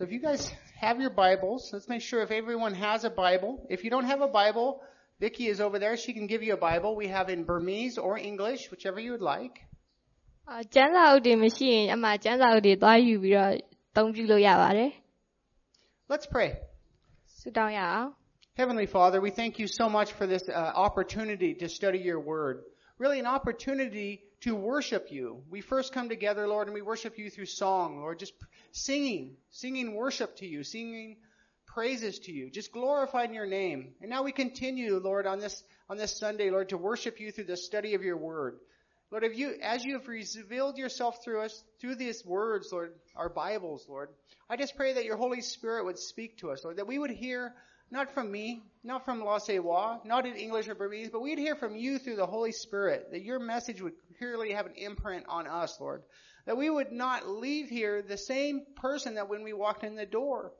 So if you guys have your Bibles, let's make sure if everyone has a Bible. If you don't have a Bible, Vicky is over there. She can give you a Bible. We have in Burmese or English, whichever you would like. အာကျန်းစာအုပ်တွေမရှိရင်အမှကျန်းစာအုပ်တွေသွားယူပြီးတော့သုံးပြုလို့ရပါတယ် Let's pray. ဆုတောင်းရအောင် Heavenly Father, we thank you so much for this uh, opportunity to study your word. Really an opportunity to worship you. We first come together, Lord, and we worship you through song, Lord, just singing, singing worship to you, singing praises to you, just glorifying your name. And now we continue, Lord, on this, on this Sunday, Lord, to worship you through the study of your word. Lord, if you, as you have revealed yourself through us, through these words, Lord, our Bibles, Lord, I just pray that your Holy Spirit would speak to us, Lord, that we would hear not from me, not from La Sewa, not in English or Burmese, but we'd hear from you through the Holy Spirit, that your message would clearly have an imprint on us, Lord. That we would not leave here the same person that when we walked in the door,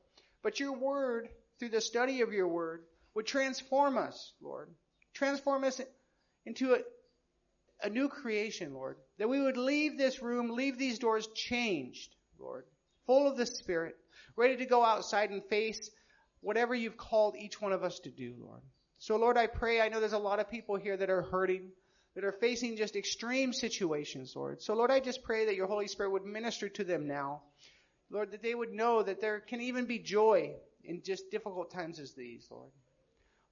but your word, through the study of your word, would transform us, Lord. Transform us into a, a new creation, Lord. That we would leave this room, leave these doors changed, Lord. Full of the Spirit, ready to go outside and face whatever you've called each one of us to do, Lord. So Lord, I pray, I know there's a lot of people here that are hurting, that are facing just extreme situations, Lord. So Lord, I just pray that your Holy Spirit would minister to them now. Lord, that they would know that there can even be joy in just difficult times as these, Lord.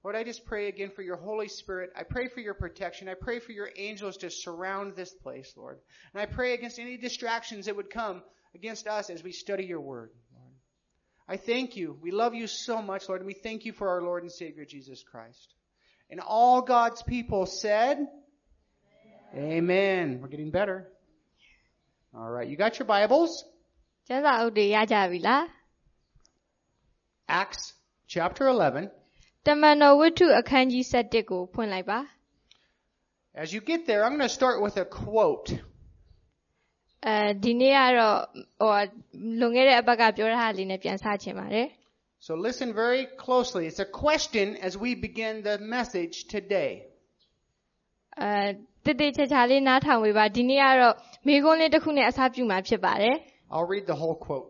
Lord, I just pray again for your Holy Spirit. I pray for your protection. I pray for your angels to surround this place, Lord. And I pray against any distractions that would come against us as we study your word. I thank you. We love you so much, Lord, and we thank you for our Lord and Savior Jesus Christ. And all God's people said, Amen. Amen. We're getting better. All right. You got your Bibles? Acts chapter 11. As you get there, I'm going to start with a quote. အဲဒီနေ့ကတော့ဟိုလွန်ခဲ့တဲ့အပတ်ကပြောထားတာလေးနဲ့ပြန်စချင်ပါတယ် So listen very closely. It's a question as we begin the message today. အဲတည်တည်ချာချာလေးနားထောင်ပေးပါဒီနေ့ကတော့မိကုန်းလေးတစ်ခုနဲ့အစားပြုမှာဖြစ်ပါတယ် I'll read the whole quote.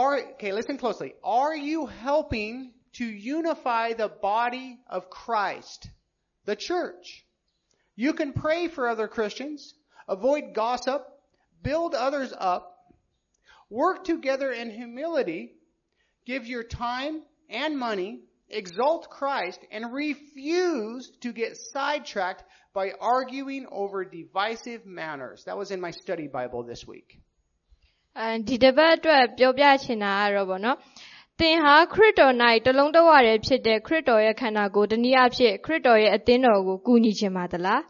Are, okay, listen closely. Are you helping to unify the body of Christ, the church? You can pray for other Christians, avoid gossip, build others up, work together in humility, give your time and money, exalt Christ, and refuse to get sidetracked by arguing over divisive manners. That was in my study Bible this week. အဲဒီတစ်ပတ်အတွက်ပြောပြချင်တာကတော့ဗောနော်သင်ဟာခရစ်တော်၌တလုံးတဝရဲဖြစ်တဲ့ခရစ်တော်ရဲ့ခန္ဓာကိုယ်တနည်းအားဖြင့်ခရစ်တော်ရဲ့အသင်းတော်ကိုကူညီခြင်းပါသလား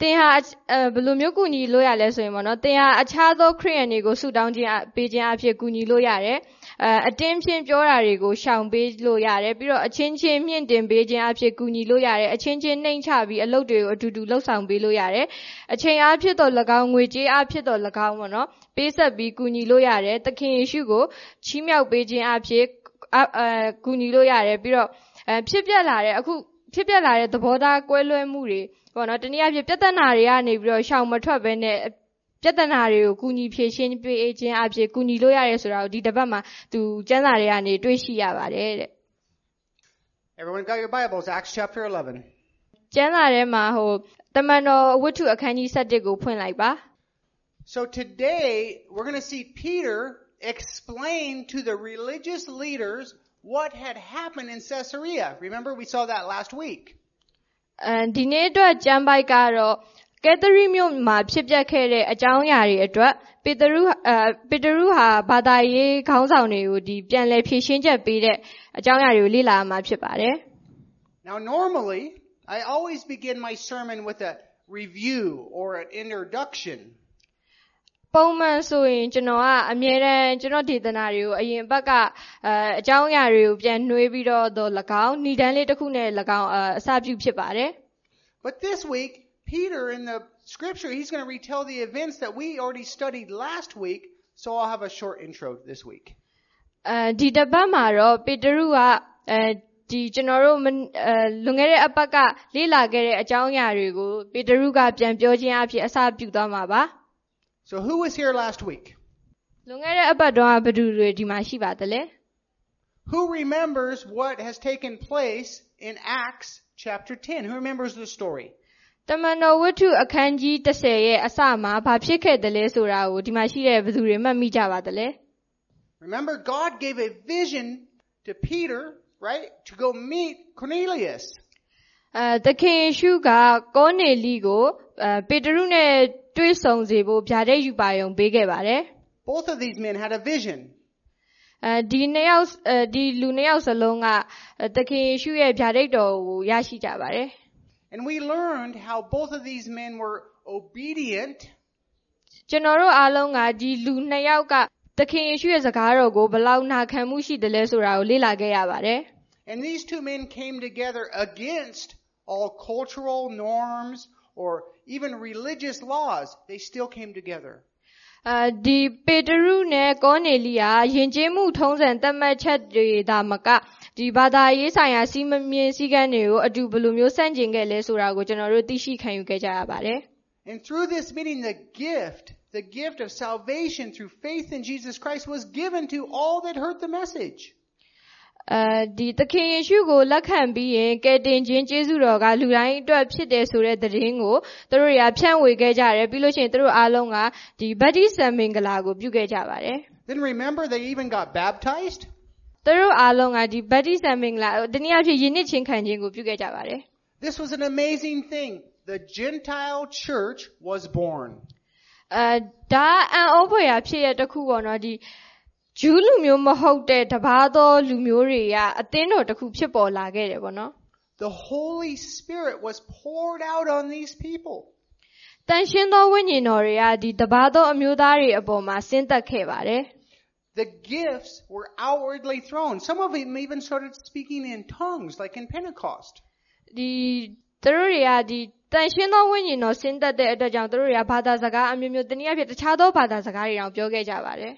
သင်ဟာအဲဘယ်လိုမျိုးကူညီလို့ရလဲဆိုရင်ဗောနော်သင်ဟာအခြားသောခရိယန်တွေကိုဆုတောင်းခြင်းအပေးခြင်းအဖြစ်ကူညီလို့ရတယ်အဲအတင်းဖြင့်ပြောတာတွေကိုရှောင်ပေးလို့ရတယ်ပြီးတော့အချင်းချင်းမြင့်တင်ပေးခြင်းအဖြစ်ကူညီလို့ရတယ်အချင်းချင်းနှိမ်ချပြီးအလုပ်တွေကိုအတူတူလှုပ်ဆောင်ပေးလို့ရတယ်အချိန်အားဖြင့်တော့၎င်းငွေကြေးအားဖြင့်တော့၎င်းဗောနော်ပေးဆက်ပြီးကူညီလို့ရတယ်သခင်ယေရှုကိုချီးမြှောက်ပေးခြင်းအဖြစ်အဲကူညီလို့ရတယ်ပြီးတော့အဲဖြစ်ပြလာတဲ့အခုဖြစ်ပြလာတဲ့သဘောထားကွဲလွဲမှုတွေ ပေါ့နော်တနည်းအားဖြင့်ပြဿနာတွေကနေပြီးတော့ရှောင်မထွက်ဘဲနဲ့ပြဿနာတွေကိုကူညီဖြေရှင်းပေးခြင်းအဖြစ်ကူညီလို့ရတယ်ဆိုတာကိုဒီတစ်ပတ်မှာသူကျမ်းစာတွေကနေတွေ့ရှိရပါတယ်တဲ့ Everyone got your Bibles, Acts chapter 11. ကျမ်းစာထဲမှာဟိုတမန်တော်ဝတ္ထုအခန်းကြီး7ကိုဖွင့်လိုက်ပါ So today, we're going to see Peter explain to the religious leaders what had happened in Caesarea. Remember, we saw that last week. အဲဒီနေ့အတွက်ကျမ်းပိုက်ကတော့ကက်သရီမြို့မှာဖြစ်ပျက်ခဲ့တဲ့အကြောင်းအရာတွေအတွက်ပေတရုအဲပေတရုဟာဘာသာရေးခေါင်းဆောင်တွေကိုဒီပြန်လည်ဖြည့်ရှင်းချက်ပေးတဲ့အကြောင်းအရာတွေကိုလေ့လာမှာဖြစ်ပါတယ် Now, normally, I always begin my sermon with a review or an introduction. ပုံမှန်ဆိုရင်ကျွန်တော်ကအမြဲတမ်းကျွန်တော်ဒေသနာတွေကိုအရင်ဘက်ကအဲအကြောင်းအရာတွေကိုပြန်နှွေးပြီးတော့တော့၎င်းဏ္ဍန်လေးတစ်ခုနဲ့၎င်းအအစပြုဖြစ်ပါတယ် But this week, Peter in the scripture, he's going to retell the events that we already studied last week. So I'll have a short intro this week. အဲဒီတစ်ပတ်မှာတော့ပေတရုကအဲဒီကျွန်တော်တို့မအဲလွန်ခဲ့တဲ့အပတ်ကလေ့လာခဲ့တဲ့အကြောင်းအရာတွေကိုပေတရုကပြန်ပြောခြင်းအဖြစ်အစပြုသွားမှာပါ So who was here last week? လွန်ခဲ့တဲ့အပတ်တုန်းကဘယ်သူတွေဒီမှာရှိပါသလဲ Who remembers what has taken place in Acts chapter 10? Who remembers the story? တမန်တော်ဝတ္ထုအခန်းကြီး30ရဲ့အစမှာဘာဖြစ်ခဲ့တယ်လဲဆိုတာကိုဒီမှာရှိတဲ့ဘယ်သူတွေမှတ်မိကြပါသလဲ Remember, God gave a vision to Peter, right, to go meet Cornelius. အဲသခင်ယေရှုကကောနေလီကိုအဲပေတရုနဲ့တွေ့ဆုံစေဖို့ဗျာဒိတ်ယူပါယုံပေးခဲ့ပါတယ် Both of these men had a vision. အဲဒီနှစ်ယောက်အဲဒီလူနှစ်ယောက်စလုံးကအဲသခင်ယေရှုရဲ့ဗျာဒိတ်တော်ကိုရရှိကြပါတယ် And we learned how both of these men were obedient ကျွန်တော်တို့အားလုံးကဒီလူနှစ်ယောက်ကသခင်ယေရှုရဲ့စကားတော်ကိုဘယ်လောက်နာခံမှုရှိတယ်လဲဆိုတာကိုလေ့လာခဲ့ရပါတယ် And these two men came together against all cultural norms or even religious laws. They still came together. အဲဒီပေတရုနဲ့ကောနေလီယာယဉ်ကျေးမှုထုံးစံသတ်မှတ်ချက်တွေဒါမကဒီဘာသာရေးဆိုင်ရာစီမံမြင်စည်းကမ်းတွေကိုအတူဘယ်လိုမျိုးစန့်ကျင်ခဲ့လဲဆိုတာကိုကျွန်တော်တို့သိရှိခံယူခဲ့ကြရပါတယ် And through this meeting, the gift, the gift of salvation through faith in Jesus Christ was given to all that heard the message. အဲဒီသခင်ယေရှုကိုလက်ခံပြီးရင်ကယ်တင်ခြင်းကျေးဇူးတော်ကလူတိုင်းအတွက်ဖြစ်တယ်ဆိုတဲ့သတင်းကိုသူတို့တွေကဖြန့်ဝေခဲ့ကြတယ်ပြီးလို့ရှိရင်သူတို့အားလုံးကဒီဗတ္တိဇံမင်္ဂလာကိုပြုခဲ့ကြပါတယ် Then remember, they even got baptized. သူတို့အားလုံးကဒီဗတ္တိဇံမင်္ဂလာတနည်းအားဖြင့်ယဉ်နှစ်ချင်းခံခြင်းကိုပြုခဲ့ကြပါတယ် This was an amazing thing. The Gentile church was born. အဲဒါအံ့ဩဖွယ်ရာဖြစ်ရတစ်ခုပေါ့နော်ဒီ ဂျူးလူမျိုးမဟုတ်တဲ့တပါးသောလူမျိုးတွေကအသင်းတော်တစ်ခုဖြစ်ပေါ်လာခဲ့တယ်ပေါ့နော် The Holy Spirit was poured out on these people. တန်ရှင်းသောဝိညာဉ်တော်တွေကဒီတပါးသောအမျိုးသားတွေအပေါ်မှာဆင်းသက်ခဲ့ပါတယ် The gifts were outwardly thrown. Some of them even started speaking in tongues, like in Pentecost. ဒီသူတို့တွေကဒီတန်ရှင်းသောဝိညာဉ်တော်ဆင်းသက်တဲ့အတွက်ကြောင့်သူတို့တွေကဘာသာစကားအမျိုးမျိုးတနည်းအားဖြင့်တခြားသောဘာသာစကားတွေတောင်ပြောခဲ့ကြပါတယ်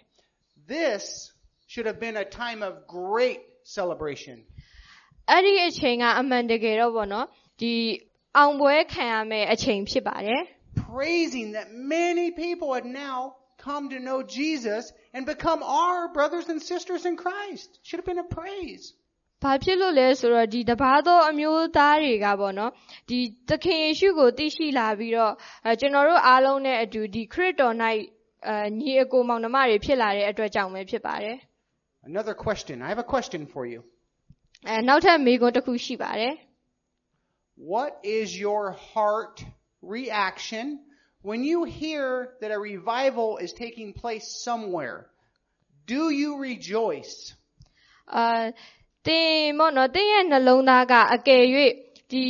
This should have been a time of great celebration. အဲ့ဒီအချိန်ကအမှန်တကယ်တော့ပေါ့နော်ဒီအောင်ပွဲခံရမယ့်အချိန်ဖြစ်ပါတယ် Praising that many people had now come to know Jesus and become our brothers and sisters in Christ. Should have been a praise. ။ဘာဖြစ်လို့လဲဆိုတော့ဒီတပါးသောအမျိုးသားတွေကပေါ့နော်ဒီသခင်ယေရှုကိုသိရှိလာပြီးတော့အဲကျွန်တော်တို့အားလုံးနဲ့အတူဒီခရစ်တော်၌အဲ ညီအကိုမောင်နှမတွေဖြစ်လာတဲ့အတွက်ကြောင့်ပဲဖြစ်ပါတယ် Another question. I have a question for you. ။အဲနောက်ထပ်မေးခွန်းတစ်ခုရှိပါတယ် What is your heart reaction when you hear that a revival is taking place somewhere? Do you rejoice? ။အာတင်မော့နော်တင်ရဲ့နှလုံးသားကအကယ်၍ဒီ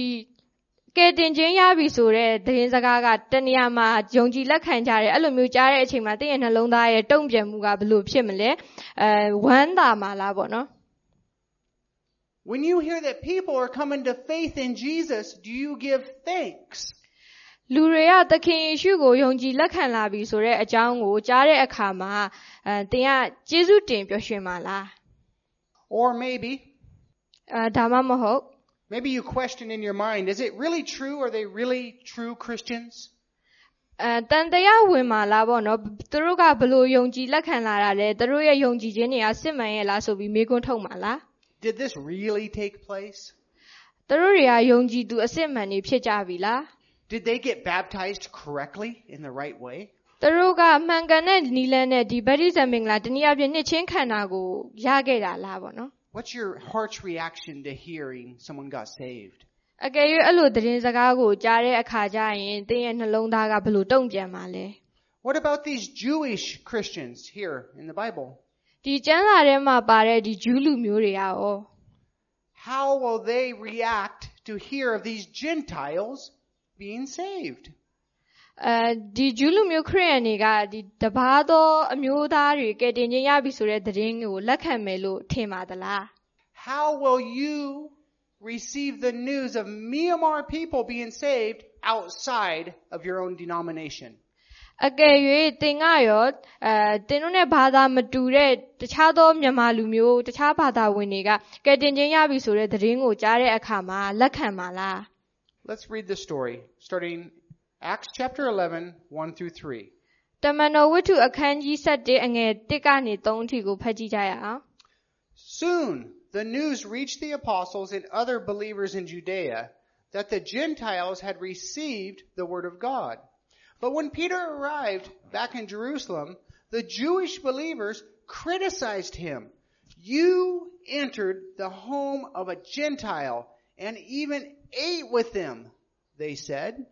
ကဲတင်ခြင်းရပြီဆိုတဲ့သတင်းစကားကတနေရာမှာယုံကြည်လက်ခံကြတယ်အဲ့လိုမျိုးကြားတဲ့အချိန်မှာတင်ရဲ့နှလုံးသားရဲ့တုံ့ပြန်မှုကဘယ်လိုဖြစ်မလဲအဲဝမ်းသာမှာလားပေါ့နော် When you hear that people are coming to faith in Jesus, do you give thanks? လူတွေကသခင်ယေရှုကိုယုံကြည်လက်ခံလာပြီဆိုတဲ့အကြောင်းကိုကြားတဲ့အခါမှာအဲတင်ကကျေးဇူးတင်ပျော်ရွှင်ပါလား Or maybe, အဲဒါမှမဟုတ် maybe you question in your mind, is it really true? Are they really true Christians? အဲတန်တရားဝင်ပါလားပေါ့နော်သူတို့ကဘယ်လိုယုံကြည်လက်ခံလာတာလဲသူတို့ရဲ့ယုံကြည်ခြင်းတွေကစစ်မှန်ရဲ့လားဆိုပြီးမေးခွန်းထုတ်ပါလား Did this really take place? သူတို့တွေကယုံကြည်သူအစစ်မှန်တွေဖြစ်ကြပြီလား Did they get baptized correctly in the right way? သူတို့ကမှန်ကန်တဲ့နီလန်းနဲ့ဒီဗတ္တိဇံမင်္ဂလာတနည်းအားဖြင့်နှစ်ချင်းခန္ဓာကိုရခဲ့တာလားပေါ့နော် What's your heart's reaction to hearing someone got saved? အကယ်၍အဲ့လိုသတင်းစကားကိုကြားတဲ့အခါကျရင်သင်ရဲ့နှလုံးသားကဘယ်လိုတုံ့ပြန်မှာလဲ What about these Jewish Christians here in the Bible? ဒီကျမ်းစာထဲမှာပါတဲ့ဒီဂျူးလူမျိုးတွေကရော How will they react to hear of these Gentiles being saved? အဲဒီဂျူးလူမျိုးခရစ်ယာန်တွေကဒီတပါးသောအမျိုးသားတွေကယ်တင်ခြင်းရပြီဆိုတဲ့သတင်းကိုလက်ခံမယ်လို့ထင်ပါသလား How will you receive the news of Myanmar people being saved outside of your own denomination? အကယ်၍သင်ကရောအဲသင်တို့နဲ့ဘာသာမတူတဲ့တခြားသောမြန်မာလူမျိုးတခြားဘာသာဝင်တွေကကယ်တင်ခြင်းရပြီဆိုတဲ့သတင်းကိုကြားတဲ့အခါမှာလက်ခံပါလား Let's read the story, starting Acts chapter 11, 1 through 3. တမန်တော်ဝတ္ထုအခန်းကြီး7အငယ်1ကနေ3အထိကိုဖတ်ကြည့်ကြရအောင် Soon the news reached the apostles and other believers in Judea that the Gentiles had received the word of God. But when Peter arrived back in Jerusalem, the Jewish believers criticized him. You entered the home of a Gentile and even ate with them, they said.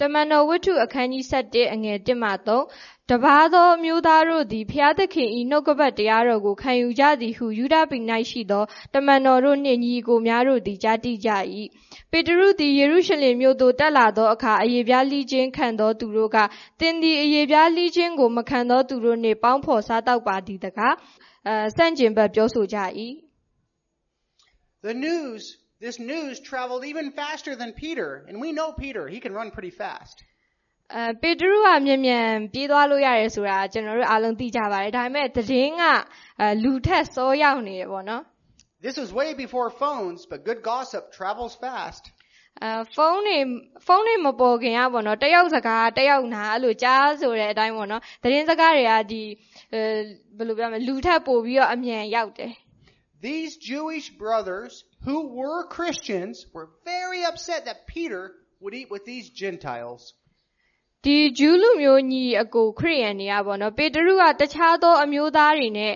တမန်တော်ဝတ္ထုအခန်းကြီး7အငယ်1မှ3တပါးသောမျိုးသားတို့သည်ဖျားသခင်ဤနှုတ်ကပတ်တရားတော်ကိုခံယူကြသည်ဟုယူဒပိ၌ရှိသောတမန်တော်တို့နှင့်ညီကိုများတို့သည်ကြားသိကြ၏ပေတရုသည်ယေရုရှလင်မြို့သို့တက်လာသောအခါအယေပြားလိချင်းခံသောသူတို့ကသင်သည်အယေပြားလိချင်းကိုမခံသောသူတို့နှင့်ပေါင်းဖော်စားတောက်ပါသည်တကားအဲစန့်ကျင်ဘက်ပြောဆိုကြ၏ The news, this news traveled even faster than Peter, and we know Peter, he can run pretty fast. အဲပေတရုကမြန်မြန်ပြေးသွားလို့ရတယ်ဆိုတာကျွန်တော်တို့အားလုံးသိကြပါတယ်ဒါပေမဲ့သတင်းကအဲလူထက်စောရောက်နေတယ်ပေါ့နော် This was way before phones, but good gossip travels fast. အဲဖုန်းတွေဖုန်းတွေမပေါ်ခင်ကပေါ့နော်တယောက်စကားတယောက်နာအဲ့လိုကြားဆိုတဲ့အတိုင်းပေါ့နော်သတင်းစကားတွေကဒီအဲဘယ်လိုပြောမလဲလူထက်ပိုပြီးတော့အမြန်ရောက်တယ် These Jewish brothers who were Christians were very upset that Peter would eat with these Gentiles. ဒီဂျူးလူမျိုးညီအကိုခရိယန်တွေကပေါ့နော်ပေတရုကတခြားသောအမျိုးသားတွေနဲ့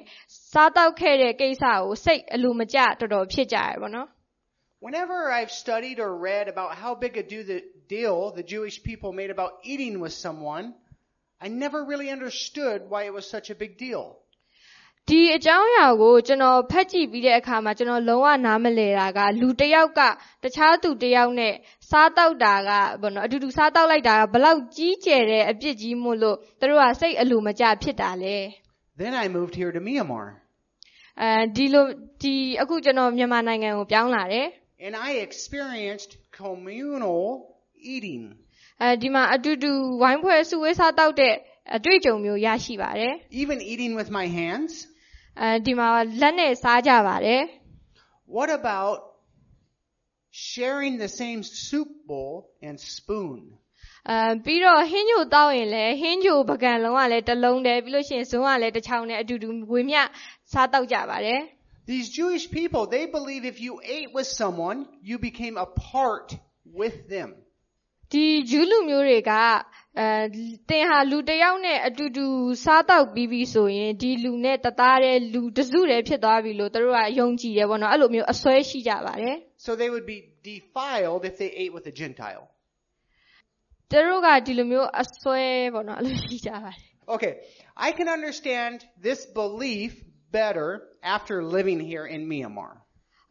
စားတောက်ခဲ့တဲ့ကိစ္စကိုစိတ်အလိုမကျတော်တော်ဖြစ်ကြရပေါ့နော် Whenever I've studied or read about how big a do the deal the Jewish people made about eating with someone, I never really understood why it was such a big deal. ဒီအကြောင်းအရာကိုကျွန်တော်ဖတ်ကြည့်ပြီးတဲ့အခါမှာကျွန်တော်လုံးဝနားမလည်တာကလူတစ်ယောက်ကတခြားသူတစ်ယောက်နဲ့စားတောက်တာကဘောနော်အတူတူစားတောက်လိုက်တာကဘလောက်ကြီးကျယ်တဲ့အပြစ်ကြီးမို့လို့သူတို့ကစိတ်အလိုမကျဖြစ်တာလေ Then I moved here to Myanmar, အဲဒီလိုဒီအခုကျွန်တော်မြန်မာနိုင်ငံကိုပြောင်းလာတယ် and I experienced communal eating. အဲဒီမှာအတူတူဝိုင်းဖွဲ့စုဝေးစားတောက်တဲ့အတွေ့အကြုံမျိုးရရှိပါတယ် Even eating with my hands. အဲဒီမှာလက်နဲ့စားကြပါတယ် What about sharing the same soup bowl and spoon? အဲပြီးတော့ဟင်းညိုတောက်ရင်လည်းဟင်းညိုပကံလုံးကလည်းတစ်လုံးတည်းပြီးလို့ရှိရင်ဇွန်းကလည်းတစ်ချောင်းနဲ့အတူတူဝေမျှစားတောက်ကြပါတယ် These Jewish people, they believe if you ate with someone, you became a part with them. ဒီဂျူးလူမျိုးတွေက အဲတင်ဟာလူတစ်ယောက်နဲ့အတူတူစားတောက်ပြီးပြီဆိုရင်ဒီလူနဲ့တသားတဲ့လူတစုတည်းဖြစ်သွားပြီလို့သူတို့ကယုံကြည်တယ်ပေါ့နော်အဲ့လိုမျိုးအစွဲရှိကြပါတယ် So they would be defiled if they ate with a Gentile. သူတို့ကဒီလိုမျိုးအစွဲပေါ့နော်အဲ့လိုရှိကြပါတယ် Okay, I can understand this belief better after living here in Myanmar.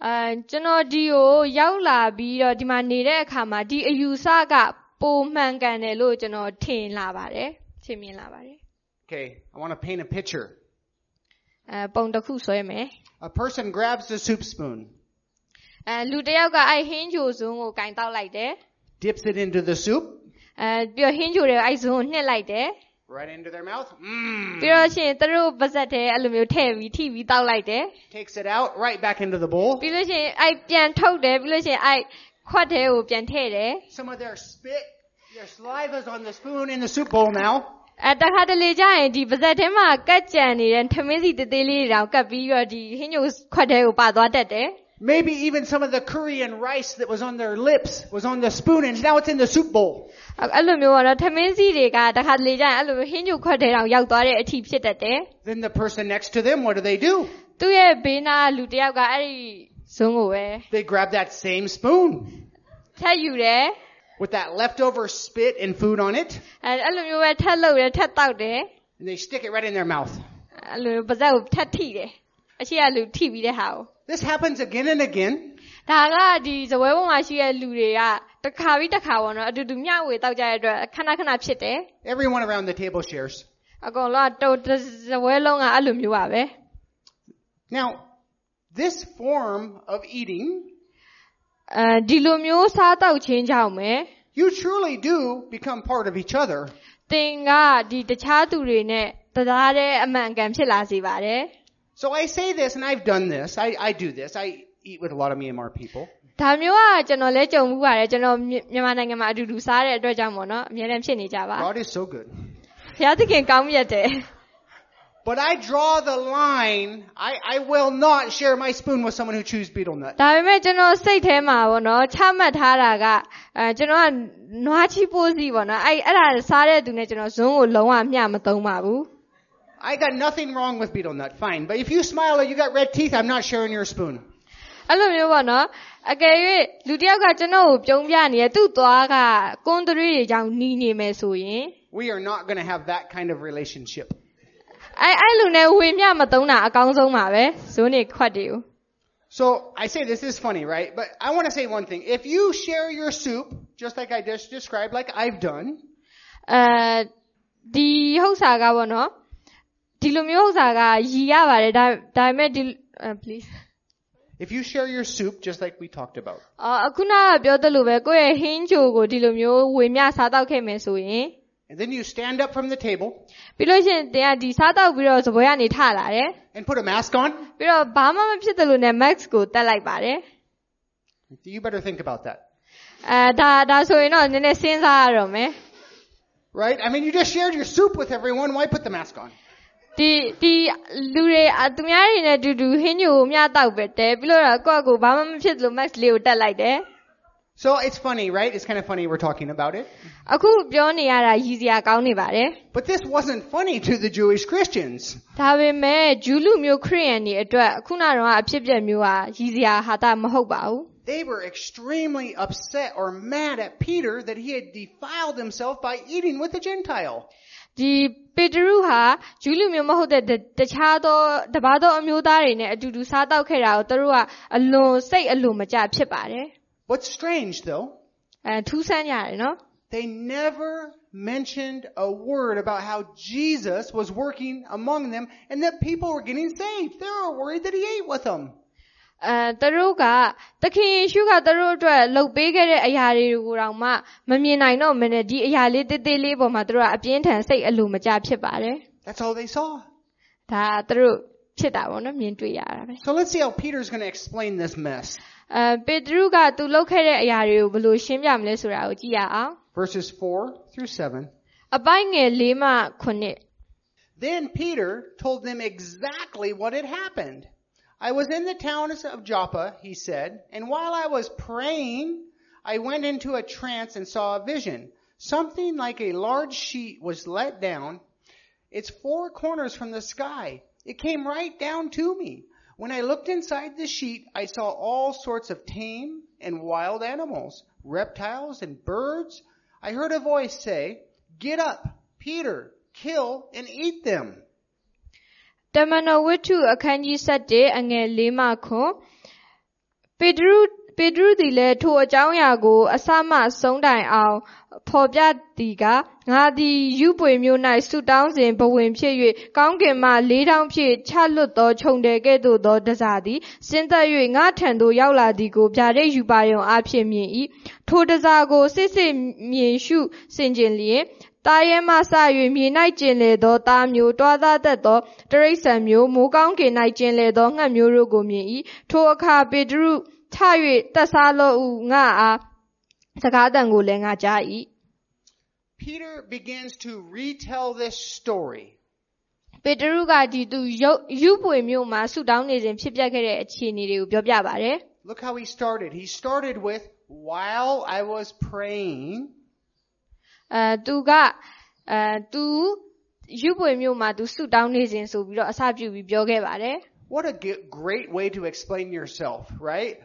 အဲကျွန်တော်ဒီကိုရောက်လာပြီးတော့ဒီမှာနေတဲ့အခါမှာဒီအယူဆက ပုံမှန်ကန်တယ်လို့ကျွန်တော်ထင်လာပါတယ်ထင်မြင်လာပါတယ် Okay, I want to paint a picture. အဲပုံတစ်ခုဆွဲမယ် A person grabs the soup spoon, အဲလူတစ်ယောက်ကအဲ့ဟင်းချိုစွန်းကိုကင်တောက်လိုက်တယ် dips it into the soup, အဲပြီးတော့ဟင်းချိုတွေကိုအဲ့ဇွန်းကိုနှစ်လိုက်တယ် right into their mouth, mmm, ပြီးတော့ရှင်သူတို့ပါဇက်ထဲအဲ့လိုမျိုးထည့်ပြီးထိပြီးတောက်လိုက်တယ် takes it out, right back into the bowl. ပြီးလို့ရှင်အဲ့ပြန်ထုတ်တယ်ပြီးလို့ရှင်အဲ့ ခွက်ထဲကိုပြန်ထည့်တယ် Some of their spit, their saliva's on the spoon in the soup bowl now. အဲတခါတလေကျရင်ဒီပါဇက်ထဲမှာကတ်ကြံနေတဲ့ထမင်းစီသေးသေးလေးတွေတောင်ကတ်ပြီးတော့ဒီဟင်းညိုခွက်ထဲကိုပါသွားတတ်တယ် Maybe even some of the curry and rice that was on their lips was on the spoon and now it's in the soup bowl. အဲ့အဲ့လိုမျိုးကတော့ထမင်းစီတွေကတခါတလေကျရင်အဲ့လိုမျိုးဟင်းညိုခွက်ထဲတောင်ရောက်သွားတဲ့အထိဖြစ်တတ်တယ် Then the person next to them, what do they do? သူ့ရဲ့ဘေးနားလူတစ်ယောက်ကအဲ့ဒီ ဇွန်းကိုပဲ They grab that same spoon ထက်ယူတယ် with that leftover spit and food on it အဲအဲ့လိုမျိုးပဲထက်လို့တယ်ထက်တောက်တယ် and they stick it right in their mouth. အဲ့လိုမျိုးပါဇက်ကိုထက်ထိတယ်အရှိကလူထိပြီးတဲ့ဟာကို This happens again and again. ဒါကဒီဇပွဲပေါ်မှာရှိတဲ့လူတွေကတစ်ခါပြီးတစ်ခါပေါ့နော်အတူတူမျှဝေတောက်ကြတဲ့အတွက်ခဏခဏဖြစ်တယ် Everyone around the table shares. အကုန်လုံးကတော်ဇပွဲလုံးကအဲ့လိုမျိုးပါပဲ Now, this form of eating, အဲဒီလိုမျိုးစားတောက်ခြင်းကြောင့်ပဲ you truly do become part of each other. သင်ကဒီတခြားသူတွေနဲ့တရားတဲ့အမှန်ကန်ဖြစ်လာစေပါတယ် So I say this, and I've done this. I, I do this. I eat with a lot of Myanmar people. ဒါမျိုးကကျွန်တော်လဲကြုံမှုပါတယ်ကျွန်တော်မြမြန်မာနိုင်ငံမှာအတူတူစားတဲ့အတွက်ကြောင့်ပေါ့နော်အများနဲ့ဖြစ်နေကြပါ God is so good. ဘုရားသခင်ကောင်းမြတ်တယ် But I draw the line. I, I will not share my spoon with someone who chews betel nut. ဒါပေမဲ့ကျွန်တော်စိတ်ထဲမှာပေါ့နော်ချမှတ်ထားတာကအဲကျွန်တော်ကနွားချီပိုးစီပေါ့နော်အဲ့အဲ့ဒါစားတဲ့သူနဲ့ကျွန်တော်ဇွန်းကိုလုံးဝမျှမသုံးပါဘူး I got nothing wrong with betel nut. Fine. But if you smile or you got red teeth, I'm not sharing your spoon. အဲ့လိုမျိုးပေါ့နော်အကယ်၍လူတစ်ယောက်ကကျွန်တော်ကိုပြုံးပြနေရသူ့သွားကကွန်းသွေးတွေကြောင့်နီးနေမယ်ဆိုရင် We are not going to have that kind of relationship. အဲ့အဲ့လူနဲ့ဝေမျှမသုံးတာအကောင်းဆုံးပါပဲဇွန်းတွေခွက်တွေကို So I say this is funny, right? But I want to say one thing. If you share your soup, just like I just described, like I've done, အဲဒီဟုတ်စာကပေါ့နော်ဒီလိုမျိုးဟုတ်စာကရည်ရပါတယ်ဒါဒါပေမဲ့ဒီအဲ please if you share your soup, just like we talked about, အာအခုနကပြောသလိုပဲကိုယ့်ရဲ့ဟင်းချိုကိုဒီလိုမျိုးဝေမျှစားတောက်ခဲ့မယ်ဆိုရင် and then you stand up from the table ပြီးလို့ရှိရင်တင်ကဒီစားတောက်ပြီးတော့စပွဲကနေထလာတယ် and put a mask on, ပြီးတော့ဘာမှမဖြစ်တယ်လို့နဲ့ max ကိုတက်လိုက်ပါတယ် you better think about that. အဲဒါဒါဆိုရင်တော့နည်းနည်းစဉ်းစားရတော့မယ် Right? I mean, you just shared your soup with everyone. Why put the mask on? ဒီဒီလူတွေအသူများတွေနဲ့အတူတူဟင်းညိုကိုမျှတောက်ပဲတယ်ပြီးတော့ကိုယ့်အကိုဘာမှမဖြစ်လို့ max လေးကိုတက်လိုက်တယ် So it's funny, right? It's kind of funny we're talking about it. အခုပြောနေရတာရည်စရာကောင်းနေပါတယ် But this wasn't funny to the Jewish Christians. ဒါပေမဲ့ဂျူးလူမျိုးခရစ်ယာန်တွေအတွက်အခုနကတော့အဖြစ်အပျက်မျိုးဟာရည်စရာဟာတာမဟုတ်ပါဘူး They were extremely upset or mad at Peter that he had defiled himself by eating with the Gentile. ဒီပေတရုဟာဂျူးလူမျိုးမဟုတ်တဲ့တတခြားသောတပါးသောအမျိုးသားတွေနဲ့အတူတူစားတောက်ခဲ့တာကိုသူတို့ကအလွန်စိတ်အလွန်မကြဖြစ်ပါတယ် What's strange though, အဲထူးဆန်းကြတယ်နော် they never mentioned a word about how Jesus was working among them and that people were getting saved. They were worried that he ate with them. အဲသူတို့ကသခင်ယေရှုကသူတို့အတွက်လှုပ်ပေးခဲ့တဲ့အရာတွေကိုတောင်မှမမြင်နိုင်တော့မနဲ့ဒီအရာလေးတေးသေးလေးပေါ်မှာသူတို့ကအပြင်းထန်စိတ်အလိုမကြဖြစ်ပါတယ် That's all they saw. ဒါကသူတို့ဖြစ်တာပေါ့နော်မြင်တွေ့ရတာပဲ So let's see how Peter's going to explain this mess. အဲပေတရုကသူလှုပ်ခဲ့တဲ့အရာတွေကိုဘယ်လိုရှင်းပြမလဲဆိုတာကိုကြည့်ရအောင် Verses 4 through 7. အပိုင်းငယ်၄မှ9 Then Peter told them exactly what had happened. I was in the town of Joppa, he said, and while I was praying, I went into a trance and saw a vision. Something like a large sheet was let down, its four corners from the sky. It came right down to me. When I looked inside the sheet, I saw all sorts of tame and wild animals, reptiles and birds. I heard a voice say, Get up, Peter, kill and eat them. တမန်တော်ဝတ္ထုအခန်းကြီး7အငယ်၄မှခွန်ပေတရုပေတရုသည်လည်းထိုအကြောင်းအရာကို အစမှဆုံးတိုင်အောင်ဖော်ပြသည်က ငါသည်ယူပွေမျိုး၌ဆုတောင်းစဉ်ဘဝင်ဖြစ်၍ကောင်းကင်မှလေးထောင်ဖြင့်ချလွတ်သောခြုံတယ်ကဲ့သို့သောတစားသည်စင်သက်၍ငါထံသို့ရောက်လာသည်ကိုဗျာဒိတ်ယူပါယုံအဖြစ်မြင်၏ထိုတစားကိုစစ်စစ်မြင်ရှုစင်ကြင်လျင်တာရဲမှစ၍မြေ၌ကျင်လေသောသားမျိုးတွားသားသက်သောတရိษံမျိုးမိုးကောင်းကင်၌ကျင်လေသောငှက်မျိုးတို့ကိုမြင်၏ထိုအခါပေတရုထ၍တက်စားလောဟုငါအားစကားတန်ကိုလည်းငါကြား၏ Peter begins to retell this story. ပေတရုကဒီသူရုပ်ယူပွေမျိုးမှာဆူတောင်းနေစဉ်ဖြစ်ပျက်ခဲ့တဲ့အခြေအနေတွေကိုပြောပြပါတယ် Look how he started. He started with, while I was praying, အဲသူကအဲသူယူပွေမျိုးမှာသူဆူတောင်းနေစဉ်ဆိုပြီးတော့အစပြုပြီးပြောခဲ့ပါတယ် what a g- great way to explain yourself, right?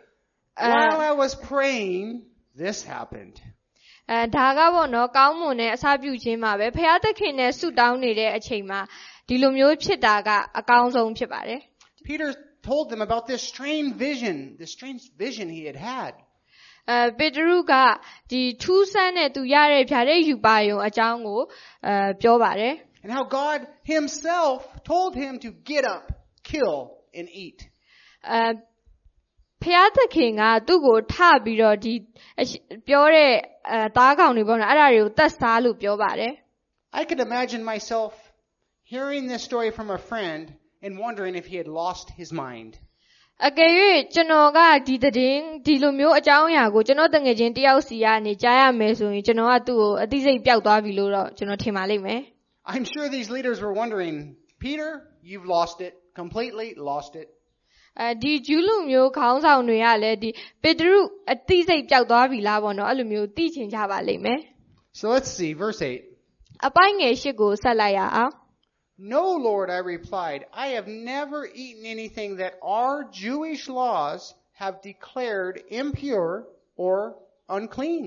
Uh, while I was praying, this happened. အဲဒါကပေါ့နော်ကောင်းမွန်တဲ့အစပြုခြင်းမှာပဲဖခင်သခင်နဲ့ဆူတောင်းနေတဲ့အချိန်မှာဒီလိုမျိုးဖြစ်တာကအကောင်းဆုံးဖြစ်ပါတယ် Peter told them about this strange vision, this strange vision he had had. အဲပေတရုကဒီထူးဆန်းတဲ့သူရတဲ့ဗျာဒိတ်ယူပါယုံအကြောင်းကိုအဲပြောပါတယ် And how God himself told him to get up, kill, and eat. အဲ ဖျားသခင်ကသူ့ကိုထပြီးတော့ဒီအရှိပြောတဲ့အဲသားကောင်တွေပေါ့နော်အဲ့ဒါတွေကိုတတ်စားလို့ပြောပါတယ် I could imagine myself hearing this story from a friend and wondering if he had lost his mind. အကယ်၍ကျွန်တော်ကဒီသတင်းဒီလိုမျိုးအကြောင်းအရာကိုကျွန်တော်တငယ်ချင်းတယောက်စီကနေကြားရမယ်ဆိုရင်ကျွန်တော်ကသူ့ကိုအသိစိတ်ပျောက်သွားပြီလို့တော့ကျွန်တော်ထင်ပါလိမ့်မယ် I'm sure these leaders were wondering, Peter, you've lost it. Completely lost it. အဲဒီဂျူးလူမျိုးခေါင်းဆောင်တွေကလည်းဒီပေတရုအတိစိတ်ပျောက်သွားပြီလားပေါ့နော်အဲ့လိုမျိုးသိချင်ကြပါလိမ့်မယ် So let's see, verse 8. အပိုင်းငယ်ရှစ်ကိုဆက်လိုက်ရအောင် No, Lord, I replied, I have never eaten anything that our Jewish laws have declared impure or unclean.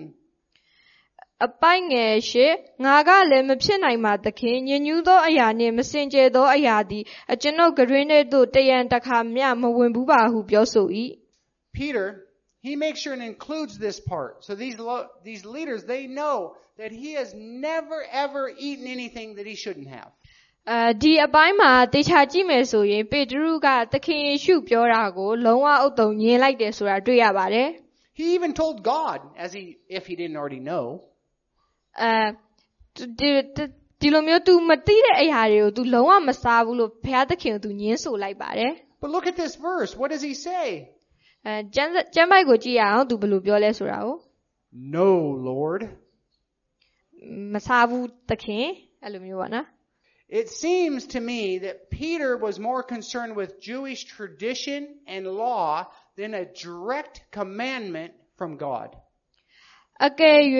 အပိုင်းငယ်ရှစ်ငါကလည်း မဖြစ်နိုင်ပါသခင်ညဉ့်ညူးသောအရာနှင့် မစင်ကြယ်သောအရာသည် အကျွန်ုပ်ကရွင်းထဲသို့ တရံတစ်ခါမျှ မဝင်ဘူးပါဟု ပြောဆို၏ Peter, he makes sure and includes this part. So these, lo- these leaders, they know that he has never ever eaten anything that he shouldn't have. အဲဒီအပိုင်းမှာတေချာကြည့်မယ်ဆိုရင် ပေတရုကသခင်ယေရှုပြောတာကိုလုံးဝအုတ်တုံညင်လိုက်တယ်ဆိုတာတွေ့ရပါတယ် He even told God, as he, if he didn't already know, အဲဒီဒီလိုမျိုး तू မသိတဲ့အရာတွေကို तू လုံးဝမစားဘူးလို့ဘုရားသခင်ကို तू ညင်းဆိုလိုက်ပါတယ် but look at this verse. What does he say? အဲကျမ်းကျမ်းပိုက်ကိုကြည့်ရအောင် तू ဘယ်လိုပြောလဲဆိုတာကို No, Lord. မစားဘူးသခင်အဲ့လိုမျိုးပေါ့နော် It seems to me that Peter was more concerned with Jewish tradition and law than a direct commandment from God. အကယ်၍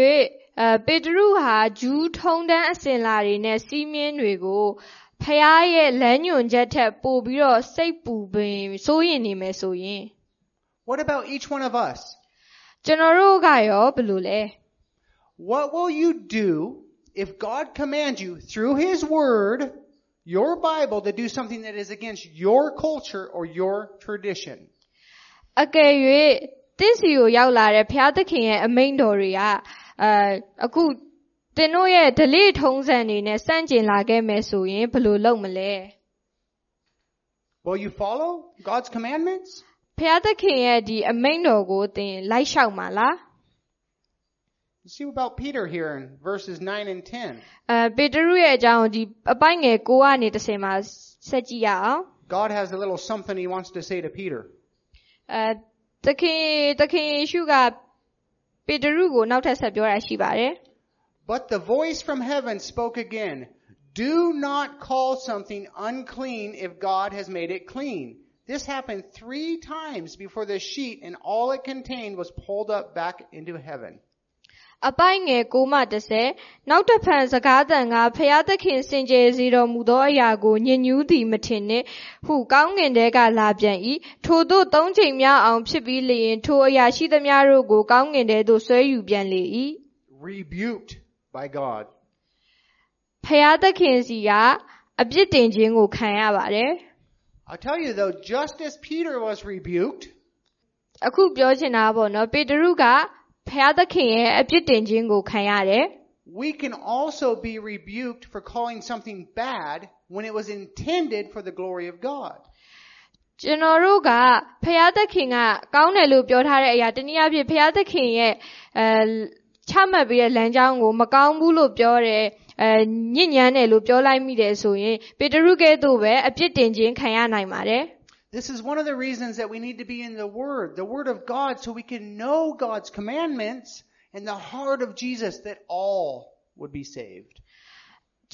အဲပေတရုဟာဂျူးထုံးတမ်းအစဉ်လာတွေနဲ့စီးမင်းတွေကိုဖះရဲ့လမ်းညွန်ချက်ထက်ပိုပြီးတော့စိတ်ပူပင်စိုးရင်နေမယ်ဆိုရင် What about each one of us? ကျွန်တော်တို့ကရောဘယ်လိုလဲ What will you do if God commands you through His Word, your Bible, to do something that is against your culture or your tradition? အကယ်၍ တင့်စီကိုရောက်လာတဲ့ဘုရားသခင်ရဲ့အမိန့်တော်တွေကအဲအခုသင်တို့ရဲ့ဓလေ့ထုံးစံတွေနဲ့စန့်ကျင်လာခဲ့မယ်ဆိုရင်ဘယ်လိုလုပ်မလဲ Will you follow God's commandments? ဘုရားသခင်ရဲ့ဒီအမိန့်တော်ကိုသင်လိုက်လျှောက်မှာလား Let's see about Peter here in verses 9 and 10. အဲပေတရုရဲ့အကြောင်းကိုဒီအပိုင်းငယ်6ကနေ30မှာဆက်ကြည့်ရအောင် God has a little something He wants to say to Peter. အဲ သခင်သခင်ယေရှုကပေတရုကိုနောက်ထပ်ဆက်ပြောတာရှိပါတယ် But the voice from heaven spoke again. Do not call something unclean if God has made it clean. This happened three times before the sheet and all it contained was pulled up back into heaven. အပိုင်းငယ်6မှ30နောက်တစ်ဖန် စကားတန်ကဖျားသခင် စင်ကြယ်စေတော်မူသောအရာကိုညဉ့်ညူးသည် မထင်နှင့်ဟု ကောင်းငင်တဲက လာပြန်၏ထို့သောသုံးချိန်များအောင် ဖြစ်ပြီးလျင် ထိုအရာရှိသမျှတို့ကို ကောင်းငင်တဲသို့ ဆွဲယူပြန်လေ၏ Rebuked by God. ဖျားသခင်စီက အပြစ်တင်ခြင်းကို ခံရပါတယ် I'll tell you though, just as Peter was rebuked, အခုပြောချင်တာပေါ့နော် ပေတရုက ဖျားသခင်ရဲ့အပြစ်တင်ခြင်းကိုခံရတယ် we can also be rebuked for calling something bad when it was intended for the glory of God. ကျွန်တော်တို့ကဖျားသခင်ကကောင်းတယ်လို့ပြောထားတဲ့အရာတနည်းအားဖြင့်ဖျားသခင်ရဲ့အဲချမှတ်ပြီးတဲ့လမ်းကြောင်းကိုမကောင်းဘူးလို့ပြောတယ်အဲညဉ့်ညမ်းတယ်လို့ပြောလိုက်မိတယ်ဆိုရင်ပေတရုကဲ့သို့ပဲအပြစ်တင်ခြင်းခံရနိုင်ပါတယ် This is one of the reasons that we need to be in the Word, the Word of God, so we can know God's commandments and the heart of Jesus that all would be saved.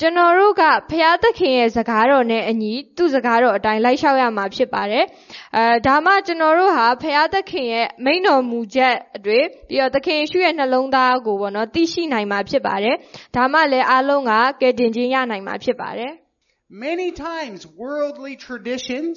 ကျွန်တော်တို့ကဖျားသခင်ရဲ့စကားတော်နဲ့အညီသူ့စကားတော်အတိုင်းလိုက်လျှောက်ရမှာဖြစ်ပါတယ်။အဲဒါမှကျွန်တော်တို့ဟာဖျားသခင်ရဲ့မိန့်တော်မူချက်အတွေ့ပြီးတော့သခင်ယေရှုရဲ့နှလုံးသားကိုပေါ့နော်သိရှိနိုင်မှာဖြစ်ပါတယ်။ဒါမှလည်းအားလုံးကကယ်တင်ခြင်းရနိုင်မှာဖြစ်ပါတယ် Many times, worldly traditions,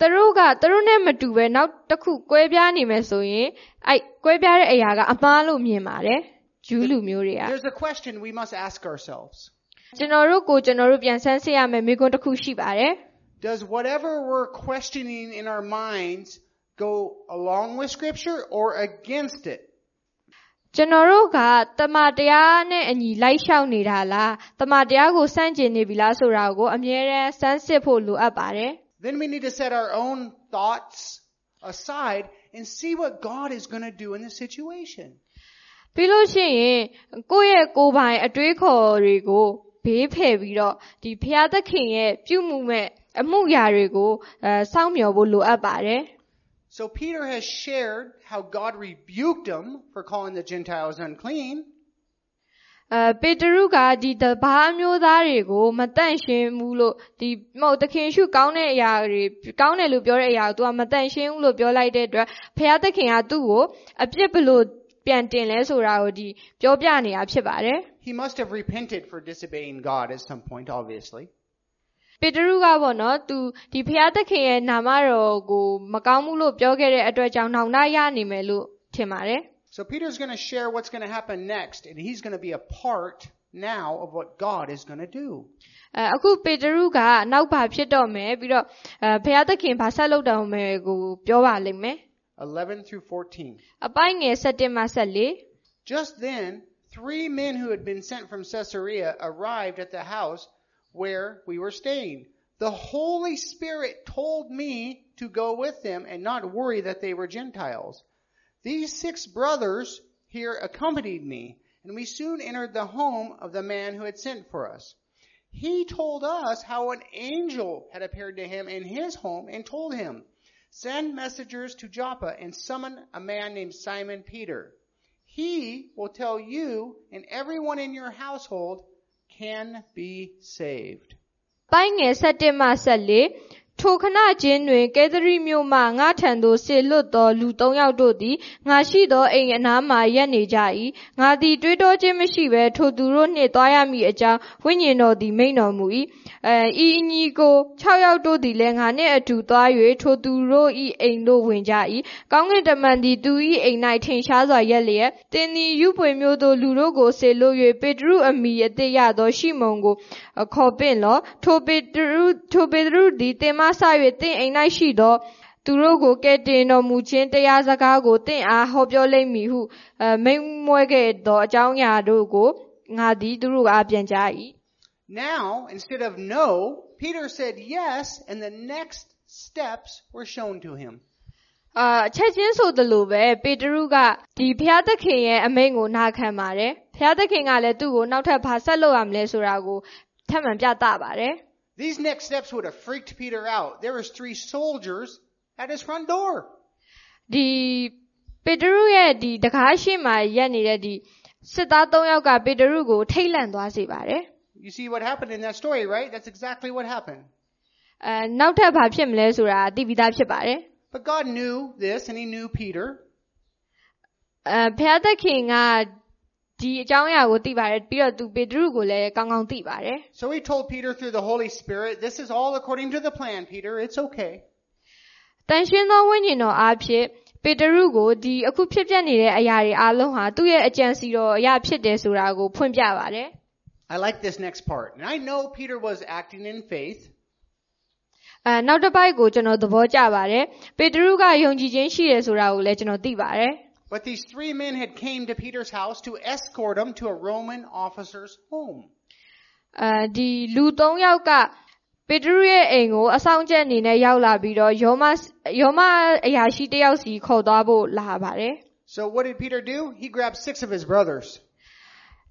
သူတို့ကသူတို့နဲ့မတူပဲနောက်တစ်ခုကွဲပြားနေမယ်ဆိုရင်အဲ့ကွဲပြားတဲ့အရာကအမှားလို့မြင်ပါတယ်ဂျူးလူမျိုးတွေက There's a question we must ask ourselves. ကျွန်တော်တို့ကိုကျွန်တော်တို့ပြန်ဆန်းစစ်ရမယ်မိကွန်းတစ်ခုရှိပါတယ် Does whatever we're questioning in our minds go along with Scripture or against it? ကျွန်တော်တို့ကတမန်တရားနဲ့အညီလိုက်လျှောက်နေတာလားတမန်တရားကိုစန့်ကျင်နေပြီလားဆိုတာကိုအမြဲတမ်းစမ်းစစ်ဖို့လိုအပ်ပါတယ် Then we need to set our own thoughts aside and see what God is going to do in the situation. ပြီးလို့ရှိရင်ကိုယ့်ရဲ့ကိုယ်ပိုင်အတွေးခေါ်တွေကိုဘေးဖယ်ပြီးတော့ဒီဖျားသခင်ရဲ့ပြုမှုမဲ့အမှုရာတွေကိုအဲစောင့်မျှော်ဖို့လိုအပ်ပါတယ် So Peter has shared how God rebuked him for calling the Gentiles unclean. အဲပေတရုကဒီတဘာအမျိုးသားတွေကိုမတန့်ရှင်းဘူးလို့ဒီမဟုတ်သခင်ရှုကောင်းတဲ့အရာတွေကောင်းတယ်လို့ပြောတဲ့အရာကို तू ကမတန့်ရှင်းဘူးလို့ပြောလိုက်တဲ့အတွက်ဖျားသခင်ကသူ့ကိုအပြစ်ဘလို့ပြန်တင်လဲဆိုတာကိုဒီပြောပြနေတာဖြစ်ပါတယ် He must have repented for disobeying God at some point, obviously. ပေတရုကပေါ့နော်သူဒီဖျားသခင်ရဲ့နာမတော်ကိုမကောင်းဘူးလို့ပြောခဲ့တဲ့အတွက်ကြောင့်နောင်တရနေမယ်လို့ထင်ပါတယ် So Peter's going to share what's going to happen next, and he's going to be a part now of what God is going to do. အဲအခုပေတရုကနောက်ပါဖြစ်တော့မယ်ပြီးတော့အဲဖျားသခင်ဘာဆက်လုပ်တော်မယ်ကိုပြောပါလိမ့်မယ် 11 through 14. အပိုင်းငယ်7မှ14 Just then, three men who had been sent from Caesarea arrived at the house where we were staying. The Holy Spirit told me to go with them and not worry that they were Gentiles. These six brothers here accompanied me, and we soon entered the home of the man who had sent for us. He told us how an angel had appeared to him in his home and told him, Send messengers to Joppa and summon a man named Simon Peter. He will tell you and everyone in your household can be saved. ပိုင်းငယ်7မှ14 ထိုခဏချင်းတွင် ကဲသရီမြို့မှ ငါထံသို့ဆေလွတ်သော လူ၃ယောက်တို့သည် ငါရှိသောအိမ်အနားမှရက်နေကြ၏ငါသည် တွေးတောခြင်းမရှိဘဲ ထိုသူတို့နှင့် သွားရမည်အကြောင်း ဝိညာဉ်တော်သည် မိန့်တော်မူ၏အဲဤအညီကို6ယောက်တို့သည်လည်း ငါနှင့်အတူသွား၍ထိုသူတို့၏အိမ်သို့ ဝင်ကြ၏ကောင်းကင်တမန်သည် သူ၏အိမ်၌ထင်ရှားစွာရက်လျက်တင်းသည်ယူပွေမျိုးသို့ လူတို့ကိုဆေလွတ်၍ပေတရုအမိအသေးရသော ရှိမုန်ကို ခေါ်ပင့်လောထိုပေတရုထိုပေတရုသည်တင်မဆ၍တင့်အိမ်၌ရှိသောသူတို့ကိုကဲတင်တော်မူခြင်းတရားစကားကိုတင့်အားဟောပြောလိမ့်မည်ဟုအဲမိန်မွဲခဲ့သောအကြောင်းအရာတို့ကိုငါသည်သူတို့အားပြန်ကြား၏ Now, instead of no, Peter said yes, and the next steps were shown to him. အာချက်ချင်းဆိုသလိုပဲပေတရုကဒီဘုရားသခင်ရဲ့အမိန့်ကိုနာခံပါတယ်ဘုရားသခင်ကလည်းသူ့ကိုနောက်ထပ်ဘာဆက်လုပ်ရမလဲဆိုတာကို ထပ်မံပြသပါတယ် These next steps would have freaked Peter out. There was three soldiers at his front door. ဒီပေတရုရဲ့ဒီတကားရှိမှရက်နေတဲ့ဒီစစ်သား၃ယောက်ကပေတရုကိုထိတ်လန့်သွားစေပါတယ် You see what happened in that story, right? That's exactly what happened. အဲနောက်ထပ်ဘာဖြစ်မလဲဆိုတာသိပြီးသားဖြစ်ပါတယ် But God knew this, and He knew Peter. အဲဘုရားသခင်က ဒီအကြောင်းအရာကိုသိပါတယ်ပြီးတော့သူပေတရုကိုလည်းကောင်းကောင်းသိပါတယ် So He told Peter through the Holy Spirit, This is all according to the plan, Peter. It's okay. တန်ရှင်းသောဝိညာဉ်တော်အားဖြင့်ပေတရုကိုဒီအခုဖြစ်ပျက်နေတဲ့အရာတွေအားလုံးဟာသူ့ရဲ့အကြံစီတော်အရာဖြစ်တယ်ဆိုတာကိုဖွင့်ပြပါတယ် I like this next part. And I know Peter was acting in faith, အဲနောက်တစ်ပိုက်ကိုကျွန်တော်သဘောကျပါတယ်ပေတရုကယုံကြည်ခြင်းရှိတယ်ဆိုတာကိုလည်းကျွန်တော်သိပါတယ် but these three men had came to Peter's house to escort him to a Roman officer's home. အဲဒီလူ၃ယောက်ကပေတရုရဲ့အိမ်ကိုအဆောင်ကျက်အနေနဲ့ရောက်လာပြီးတော့ယောမယောမအရာရှိတစ်ယောက်စီခေါ်သွားဖို့လာပါတယ် So what did Peter do? He grabbed six of his brothers.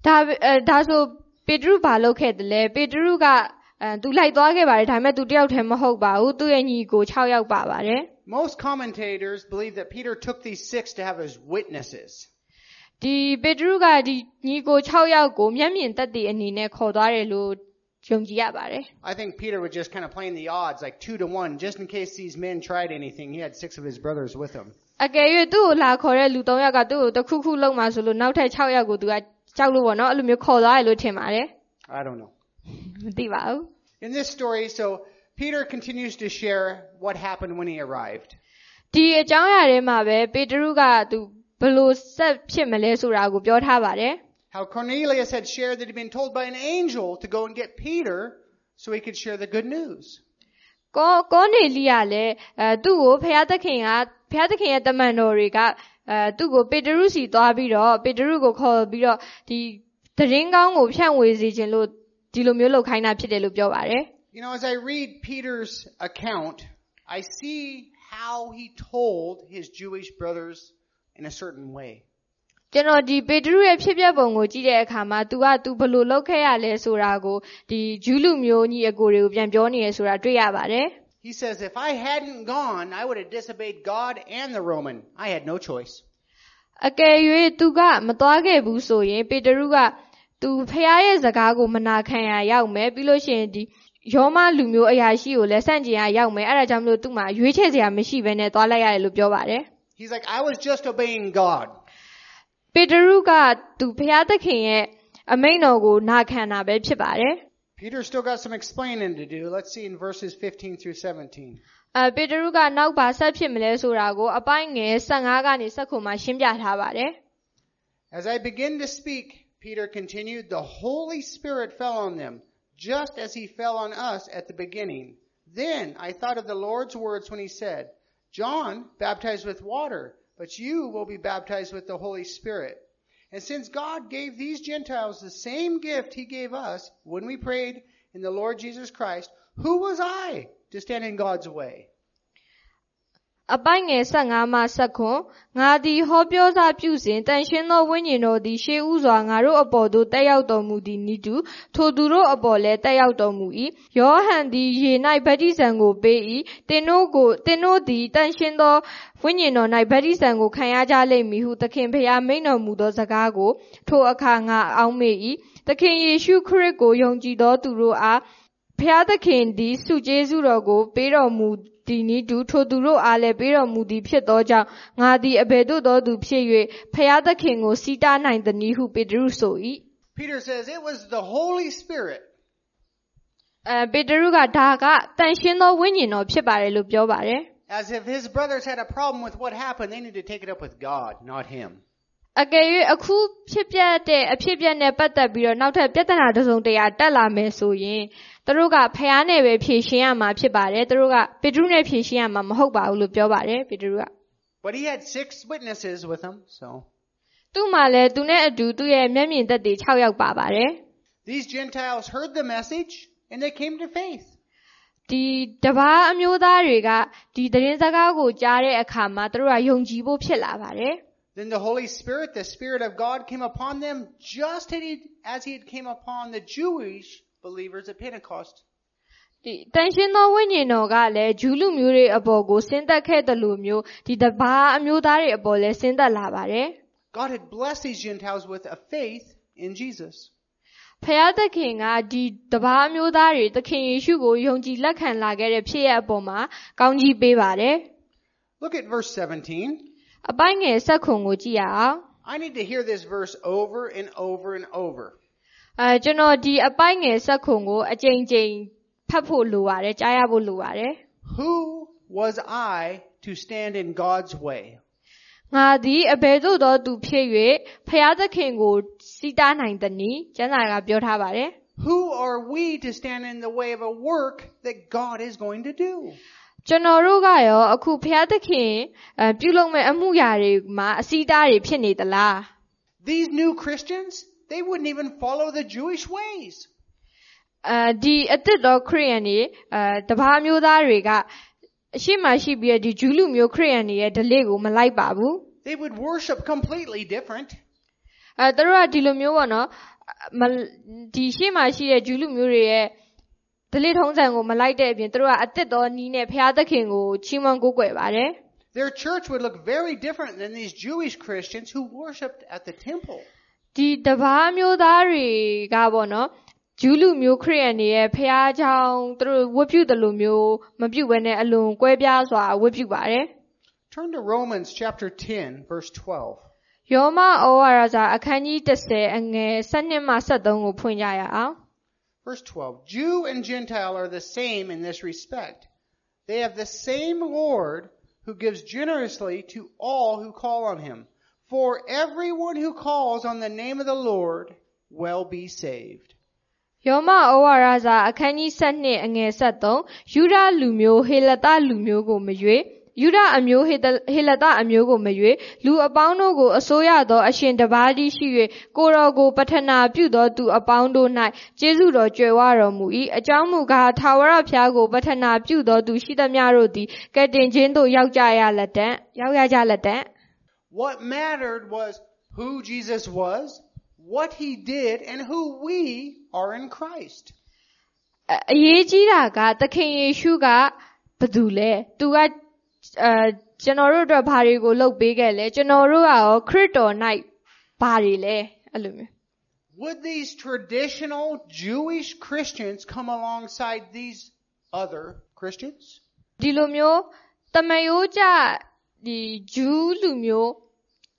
ဒါအဲဒါဆိုပေတရုဘာလုပ်ခဲ့တယ်လဲပေတရုကအဲသူလိုက်သွားခဲ့ပါတယ်ဒါပေမဲ့သူတယောက်တည်းမဟုတ်ပါဘူးသူ့ရဲ့ညီကို6ယောက်ပါပါတယ် Most commentators believe that Peter took these six to have as witnesses. ဒီပေတရုကဒီညီကို6ယောက်ကိုမျက်မြင်သက်သေအနေနဲ့ခေါ်သွားတယ်လို့ယုံကြည်ရပါတယ် I think Peter was just kind of playing the odds, like two to one, just in case these men tried anything. He had six of his brothers with him. အကယ်၍သူ့ကိုလာခေါ်တဲ့လူ3ယောက်ကသူ့ကိုတစ်ခုခုလုံးမှာဆိုလို့နောက်ထပ်6ယောက်ကိုသူကကြောက်လို့ပေါ့နော်အဲ့လိုမျိုးခေါ်သွားတယ်လို့ထင်ပါတယ် I don't know. မသိပါဘူး In this story, so Peter continues to share what happened when he arrived. ဒီအကြောင်းအရာထဲမှာပဲပေတရုကသူဘယ်လို့ဆက်ဖြစ်မလဲဆိုတာကိုပြောထားပါတယ် How Cornelius had shared that he'd been told by an angel to go and get Peter so he could share the good news. ကောကောနေလိယလည်းအဲသူ့ကိုဖျားသခင်ကဖျားသခင်ရဲ့တမန်တော်တွေကအဲသူ့ကိုပေတရုစီသွားပြီးတော့ပေတရုကိုခေါ်ပြီးတော့ဒီသတင်းကောင်းကိုဖြန့်ဝေစေခြင်းလို့ဒီလိုမျိုးလုပ်ခိုင်းတာဖြစ်တယ်လို့ပြောပါတယ် You know, as I read Peter's account, I see how he told his Jewish brothers in a certain way. ကျွန်တော်ဒီပေတရုရဲ့ဖြစ်ပျက်ပုံကိုကြည့်တဲ့အခါမှာ तू က तू ဘယ်လိုလုပ်ခဲ့ရလဲဆိုတာကိုဒီဂျူးလူမျိုးညီအကိုတွေကိုပြန်ပြောနေရဆိုတာတွေ့ရပါတယ် He says, If I hadn't gone, I would have disobeyed God and the Roman. I had no choice. အကယ်၍သူကမသွားခဲ့ဘူးဆိုရင်ပေတရုကသူဖះရဲ့စကားကိုမနာခံရရောက်မယ်ပြီးလို့ရှိရင်ဒီ ယောမလူမျိုးအရာရှိကိုလည်းစန့်ကျင်ရရောက်မယ်အဲ့ဒါကြောင့်မလို့သူ့မှာရွေးချယ်စရာမရှိဘဲနဲ့သွားလိုက်ရတယ်လို့ပြောပါတယ် He's like, I was just obeying God. ပေတရုကသူဖះသခင်ရဲ့အမိန့်တော်ကိုနာခံတာပဲဖြစ်ပါတယ် Peter still got some explaining to do. Let's see in verses 15 through 17. အဲပေတရုကနောက်ပါဆက်ဖြစ်မလဲဆိုတာကိုအပိုင်းငယ်15ကနေ16မှာရှင်းပြထားပါတယ် As I begin to speak, Peter continued, the Holy Spirit fell on them, just as he fell on us at the beginning. Then I thought of the Lord's words when he said, John baptized with water, but you will be baptized with the Holy Spirit. And since God gave these Gentiles the same gift he gave us when we prayed in the Lord Jesus Christ, who was I to stand in God's way? အပိုင်းငယ်15မှ16ငါသည်ဟောပြောစာပြုစဉ်တန်ရှင်းသောဝိညာဉ်တော်သည်ရှေးဥစွာငါတို့အပေါ်သို့တက်ရောက်တော်မူသည်နိတုထိုသူတို့အပေါ်လည်းတက်ရောက်တော်မူ၏ယောဟန်သည်ရေ၌ဗတ္တိဇံကိုပေး၏သင်တို့ကိုသင်တို့သည်တန်ရှင်းသောဝိညာဉ်တော်၌ဗတ္တိဇံကိုခံရကြလိမ့်မည်ဟုသခင်ဖျားမိန်တော်မူသောစကားကိုထိုအခါငါအောက်မေ့၏သခင်ယေရှုခရစ်ကိုယုံကြည်သောသူတို့အားဖျားသခင်သည်စုကျေးဇူးတော်ကိုပေးတော်မူ ဒီနည်းတူထိုသူတို့အားလည်းပေးတော်မူသည်ဖြစ်သောကြောင့်ငါသည်အဘယ်သို့သောသူဖြစ်၍ဖျားသခင်ကိုစီးတားနိုင်သည်နည်းဟုပေတရုဆို၏ Peter says it was the Holy Spirit အဲပေတရုကဒါကတန်ရှင်းသောဝိညာဉ်တော်ဖြစ်ပါတယ်လို့ပြောပါတယ် As if his brothers had a problem with what happened, they need to take it up with God, not him. အကယ်၍အခုဖြစ်ပျက်တဲ့အဖြစ်အပျက်နဲ့ပတ်သက်ပြီးတော့နောက်ထပ်ပြဿနာတစ်စုံတစ်ရာတက်လာမယ်ဆိုရင် သူတို့ကဖျားနဲ့ပဲဖြေရှင်းရမှာဖြစ်ပါတယ်သူတို့ကပေတရုနဲ့ဖြေရှင်းရမှာမဟုတ်ပါဘူးလို့ပြောပါတယ်ပေတရုက But he had six witnesses with him, so သူ့မှာလည်းသူနဲ့အတူသူ့ရဲ့မျက်မြင်သက်သေ6ယောက်ပါပါတယ် these Gentiles heard the message and they came to faith. ဒီတပားအမျိုးသားတွေကဒီသတင်းစကားကိုကြားတဲ့အခါမှာသူတို့ကယုံကြည်ဖို့ဖြစ်လာပါတယ် Then the Holy Spirit, the Spirit of God, came upon them just as he, as he had came upon the Jewish believers at Pentecost. ဒီတန်ရှင်းသောဝိညာဉ်တော်ကလည်းဂျူးလူမျိုးတွေအပေါ်ကိုဆင်းသက်ခဲ့တယ်လို့မျိုးဒီတပားအမျိုးသားတွေအပေါ်လည်းဆင်းသက်လာပါတယ် God had blessed these Gentiles with a faith in Jesus. ဖယားသခင်ကဒီတပားအမျိုးသားတွေသခင်ယေရှုကိုယုံကြည်လက်ခံလာခဲ့တဲ့ဖြစ်ရပ်အပေါ်မှာကောင်းကြီးပေးပါတယ် Look at verse 17. အပိုင်းငယ်ဆက်ခွန်ကိုကြည့်ရအောင် I need to hear this verse over and over and over. အဲကျွန်တော်ဒီအပိုင်းငယ်ဆက်ခွန်ကိုအကြိမ်ကြိမ်ဖတ်ဖို့လိုပါတယ်ကြားရဖို့လိုပါတယ် Who was I to stand in God's way? ငါသည်အဘယ်သို့သောသူဖြစ်၍ဖျားသခင်ကိုစီးတားနိုင်သနည်းကျမ်းစာကပြောထားပါတယ် Who are we to stand in the way of a work that God is going to do? ကျွန်တော်တို့ကရောအခုဖျားသခင်အဲပြုလုပ်မဲ့အမှုရာတွေမှာအစီးတားတွေဖြစ်နေသလား These new Christians, they wouldn't even follow the Jewish ways. အဲဒီအသစ်တော်ခရိယန်တွေအဲတပါးမျိုးသားတွေကအရှိမရှိပြီးတော့ဒီဂျူးလူမျိုးခရိယန်တွေရဲ့ဓလေ့ကိုမလိုက်ပါဘူး They would worship completely different. အဲသူတို့ကဒီလိုမျိုးပေါ့နော်မဒီရှိမရှိတဲ့ဂျူးလူမျိုးတွေရဲ့ဓလေ့ထုံးစံကိုမလိုက်တဲ့အပြင်သူတို့ကအသစ်တော်နီးနဲ့ဖျားသခင်ကိုချီးမွမ်းကိုးကွယ်ပါတယ် Their church would look very different than these Jewish Christians who worshiped at the temple. ဒီတပါးမျိုးသားတွေကပေါ့နော်ဂျူးလူမျိုးခရိယန်တွေရဲ့ဖျားเจ้าသူတို့ဝတ်ပြုတယ်လို့မျိုးမပြုတ်ဘဲနဲ့အလွန်ကွဲပြားစွာဝတ်ပြုပါတယ် Turn to Romans chapter 10, verse 12. ယောမဩဝါဒစာအခန်းကြီး30အငယ်7မှ73ကိုဖွင့်ကြရအောင် Verse 12. Jew and Gentile are the same in this respect. They have the same Lord who gives generously to all who call on him. For everyone who calls on the name of the Lord will be saved. ယောမဩဝါဒစာအခန်းကြီး7အငယ်73ယူဒလူမျိုးဟေလသလူမျိုးကိုမရွေယူဒအမျိုးဟေသဟေလသအမျိုးကိုမရွေလူအပေါင်းတို့ကိုအစိုးရသောအရှင်တစ်ပါးတည်းရှိ၍ကိုတော်ကိုပထနာပြုသောသူအပေါင်းတို့၌ကျေးဇူးတော်ကြွယ်ဝတော်မူ၏အကြောင်းမူကားထာဝရဘုရားကိုပထနာပြုသောသူရှိသမျှတို့သည်ကယ်တင်ခြင်းသို့ရောက်ကြရလက်တံရောက်ရကြလက်တံ What mattered was who Jesus was, what he did, and who we are in Christ. အအရေးကြီးတာကသခင်ယေရှုကဘယ်သူလဲသူကအဲကျွန်တော်တို့အတွက်ဘာတွေကိုလုပ်ပေးခဲ့လဲကျွန်တော်တို့ကရောခရစ်တော်၌ဘာတွေလဲအဲ့လိုမျိုး Would these traditional Jewish Christians come alongside these other Christians? ဒီလိုမျိုးတမယိုးကြဒီဂျူးလူမျိုး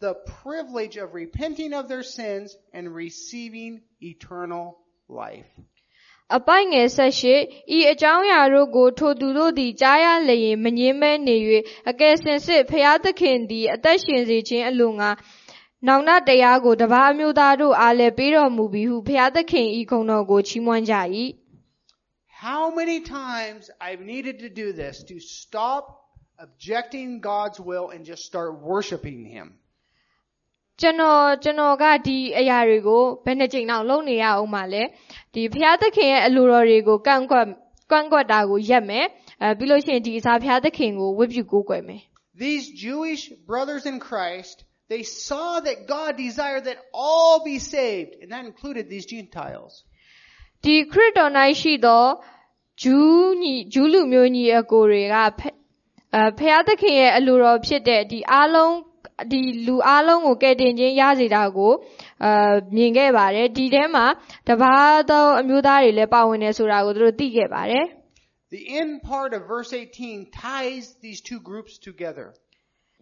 the privilege of repenting of their sins and receiving eternal life. အပိုင်ငယ်ဆက်ရှိဤအကြောင်းအရာတို့ကိုထိုသူတို့သည်ကြားရလျင်မငြင်းမဲနေ၍အကယ်စင်စစ်ဖျားသခင်သည်အသက်ရှင်စေခြင်းအလိုငါနောင်တတရားကိုတပါးအမျိုးသားတို့အားလည်းပေးတော်မူပြီးဟုဖျားသခင်ဤဂုဏ်တော်ကိုချီးမွမ်းကြ၏ How many times I've needed to do this to stop objecting God's will and just start worshiping Him. ကျွန်တော်ကျွန်တော်ကဒီအရာတွေကိုဘယ်နှကြိမ်လောက်လုပ်နေရအောင်ပါလဲဒီဖျားသခင်ရဲ့အလိုတော်တွေကိုကန့်ကွက်ကန့်ကွက်တာကိုရက်မယ်အဲပြီးလို့ရှိရင်ဒီအစားဖျားသခင်ကိုဝတ်ပြုကိုးကွယ်မယ် These Jewish brothers in Christ, they saw that God desired that all be saved, and that included these Gentiles. ဒီခရစ်တော်၌ရှိသောဂျူးညီဂျူးလူမျိုးညီအကိုတွေကဖဲအဲဖျားသခင်ရဲ့အလိုတော်ဖြစ်တဲ့ဒီအားလုံး ဒီလူအားလုံးကိုကယ်တင်ခြင်းရစေတာကိုအဲမြင်ခဲ့ပါတယ်ဒီထဲမှာတပါးသောအမျိုးသားတွေလည်းပါဝင်နေဆိုတာကိုသူတို့သိခဲ့ပါတယ် The end part of verse 18 ties these two groups together.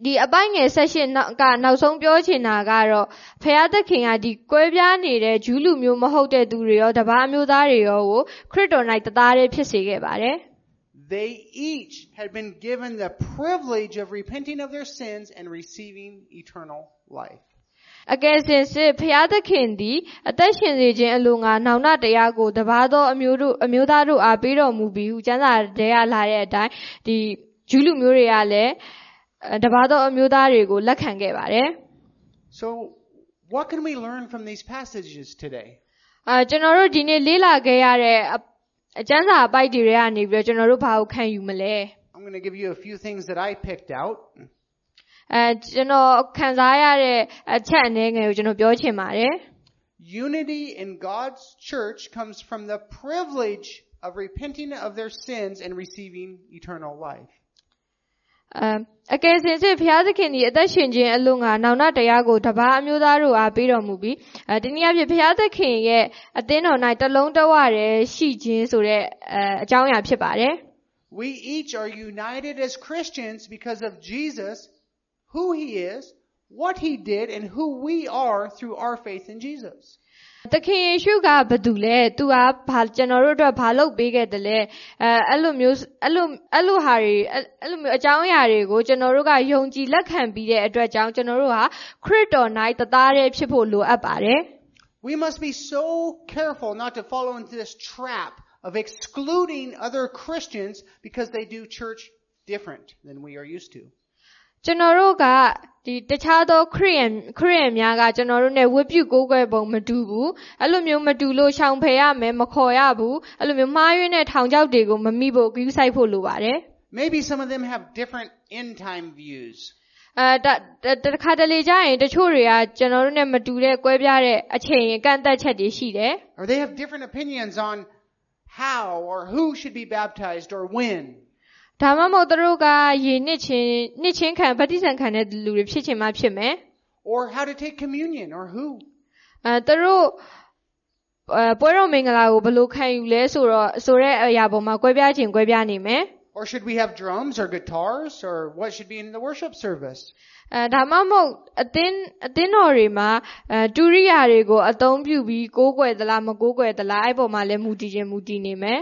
ဒီအပိုင်းငယ်ဆက်ရှင်နောက်ကနောက်ဆုံးပြောချင်တာကတော့ဖျားသခင်ကဒီကွဲပြားနေတဲ့ဂျူးလူမျိုးမဟုတ်တဲ့သူတွေရောတပါးအမျိုးသားတွေရောကိုခရစ်တော်၌တသားတည်းဖြစ်စေခဲ့ပါတယ် They each had been given the privilege of repenting of their sins and receiving eternal life. အကယ်စင်စစ်ဖျားသခင်သည်အသက်ရှင်စေခြင်းအလိုငါနောင်တတရားကိုတပါးသောအမျိုးတို့အမျိုးသားတို့အားပေးတော်မူပြီးဟုကျမ်းစာထဲကလာတဲ့အတိုင်းဒီဂျူးလူမျိုးတွေကလည်းအဲတပါးသောအမျိုးသားတွေကိုလက်ခံခဲ့ပါတယ် So, what can we learn from these passages today? အာကျွန်တော်တို့ဒီနေ့လေ့လာခဲ့ရတဲ့ အအကျမ်းစာအပိုက်တွေထဲကနေပြီးတော့ကျွန်တော်တို့ဘာကိုခံယူမလဲ I'm going to give you a few things that I picked out. အဲကျွန်တော်ခံစားရတဲ့အချက်အနေငယ်ကိုကျွန်တော်ပြောချင်ပါတယ် Unity in God's church comes from the privilege of repenting of their sins and receiving eternal life. အအကယ်စင်စစ်ဘုရားသခင်ဒီအသက်ရှင်ခြင်းအလို့ငါနောင်တတရားကိုတပါးအမျိုးသားတို့အားပေးတော်မူပြီးအဲတနည်းအားဖြင့်ဘုရားသခင်ရဲ့အသင်းတော်၌တလုံးတဝရဲရှိခြင်းဆိုတဲ့အအကြောင်းအရာဖြစ်ပါတယ် We each are united as Christians because of Jesus, who he is, what he did, and who we are through our faith in Jesus. သခင်ယေရှုကဘာတူလဲသူကဘာကျွန်တော်တို့အတွက်ဘာလုပ်ပေးခဲ့တယ်လဲအဲအဲ့လိုမျိုးအဲ့လိုအဲ့လိုဟာတွေအဲ့အဲ့လိုမျိုးအကြောင်းအရာတွေကိုကျွန်တော်တို့ကယုံကြည်လက်ခံပြီးတဲ့အတွက်ကြောင့်ကျွန်တော်တို့ဟာခရစ်တော်၌တသားတည်းဖြစ်ဖို့လိုအပ်ပါတယ် We must be so careful not to fall into this trap of excluding other Christians because they do church different than we are used to. ကျွန်တော်တို့ကဒီတခြားသောခရိယန်ခရိယန်များကကျွန်တော်တို့ ਨੇ ဝတ်ပြုကိုးကွယ်ပုံမတူဘူးအဲ့လိုမျိုးမတူလို့ရှောင်ဖယ်ရမယ်မခေါ်ရဘူးအဲ့လိုမျိုးမှားယွင်းတဲ့ထောင်ချောက်တွေကိုမမိဖို့ဂရုစိုက်ဖို့လိုပါတယ် Maybe some of them have different end time views. အဲတတတခါတလေကြာရင်တချို့တွေကကျွန်တော်တို့ ਨੇ မတူတဲ့ကွဲပြားတဲ့အချိန်ကန့်သက်ချက်တွေရှိတယ် Or they have different opinions on how or who should be baptized or when. ဒါမှမဟုတ်သူတို့ကရေနှစ်ချင်းနှစ်ချင်းခံဗတ္တိဇံခံတဲ့လူတွေဖြစ်ချင်မှဖြစ်မယ် Or how to take communion or who. အဲသူတို့အဲပွဲတော်မင်္ဂလာကိုဘယ်လိုခံယူလဲဆိုတော့ဆိုတဲ့အရာပေါ်မှာကွဲပြားခြင်းကွဲပြားနေမယ် Or should we have drums or guitars? Or what should be in the worship service? အဲဒါမှမဟုတ်အသင်းအသင်းတော်တွေမှာအဲတူရိယာတွေကိုအသုံးပြုပြီးကိုးကွယ်သလားမကိုးကွယ်သလားအဲ့ပေါ်မှာလည်းမူတည်ခြင်းမူတည်နေမယ်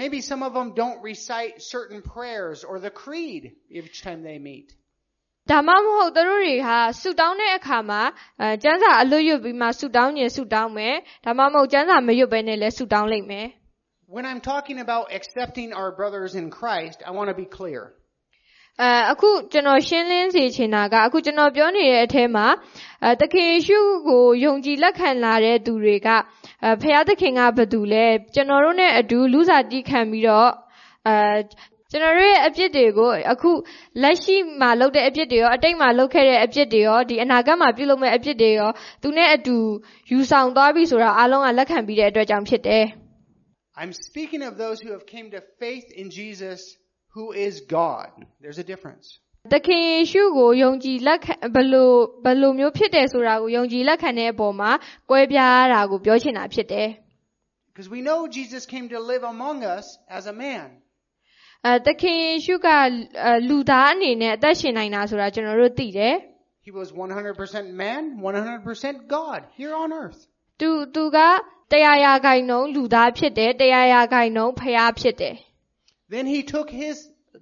Maybe some of them don't recite certain prayers or the creed each time they meet. ဒါမှမဟုတ်သူတို့တွေဟာဆူတောင်းတဲ့အခါမှာအဲကျမ်းစာအလွတ်ရွတ်ပြီးမှဆူတောင်းရင်ဆူတောင်းမယ်ဒါမှမဟုတ်ကျမ်းစာမရွတ်ဘဲနဲ့လည်းဆူတောင်းလိုက်မယ် When I'm talking about accepting our brothers in Christ, I want to be clear. အဲအခုကျွန်တော်ရှင်းလင်းစေချင်တာကအခုကျွန်တော်ပြောနေတဲ့အထဲမှာအဲသခင်ယေရှုကိုယုံကြည်လက်ခံလာတဲ့သူတွေက အဲဖခင်သခင်ကဘာတူလဲကျွန်တော်တို့နဲ့အတူလူစားတီးခံပြီးတော့အဲကျွန်တော်တို့ရဲ့အပြစ်တွေကိုအခုလက်ရှိမှာလုပ်တဲ့အပြစ်တွေရောအတိတ်မှာလုပ်ခဲ့တဲ့အပြစ်တွေရောဒီအနာဂတ်မှာပြုလုပ်မယ့်အပြစ်တွေရောသူနဲ့အတူယူဆောင်သွားပြီဆိုတာအားလုံးကလက်ခံပြီးတဲ့အတွက်ကြောင့်ဖြစ်တယ် I'm speaking of those who have came to faith in Jesus who is God. There's a difference. သခင်ယေရှုကိုယုံကြည်လက်ခံဘယ်လိုဘယ်လိုမျိုးဖြစ်တယ်ဆိုတာကိုယုံကြည်လက်ခံတဲ့အပေါ်မှာကွဲပြားတာကိုပြောချင်တာဖြစ်တယ် Because we know Jesus came to live among us as a man. ။အဲသခင်ယေရှုကအဲလူသားအနေနဲ့အသက်ရှင်နိုင်တာဆိုတာကျွန်တော်တို့သိတယ် He was 100% man, 100% God here on earth. ။သူသူကတရားရာဂိုင်နှုံလူသားဖြစ်တယ်တရားရာဂိုင်နှုံဖျားဖြစ်တယ် Then he took his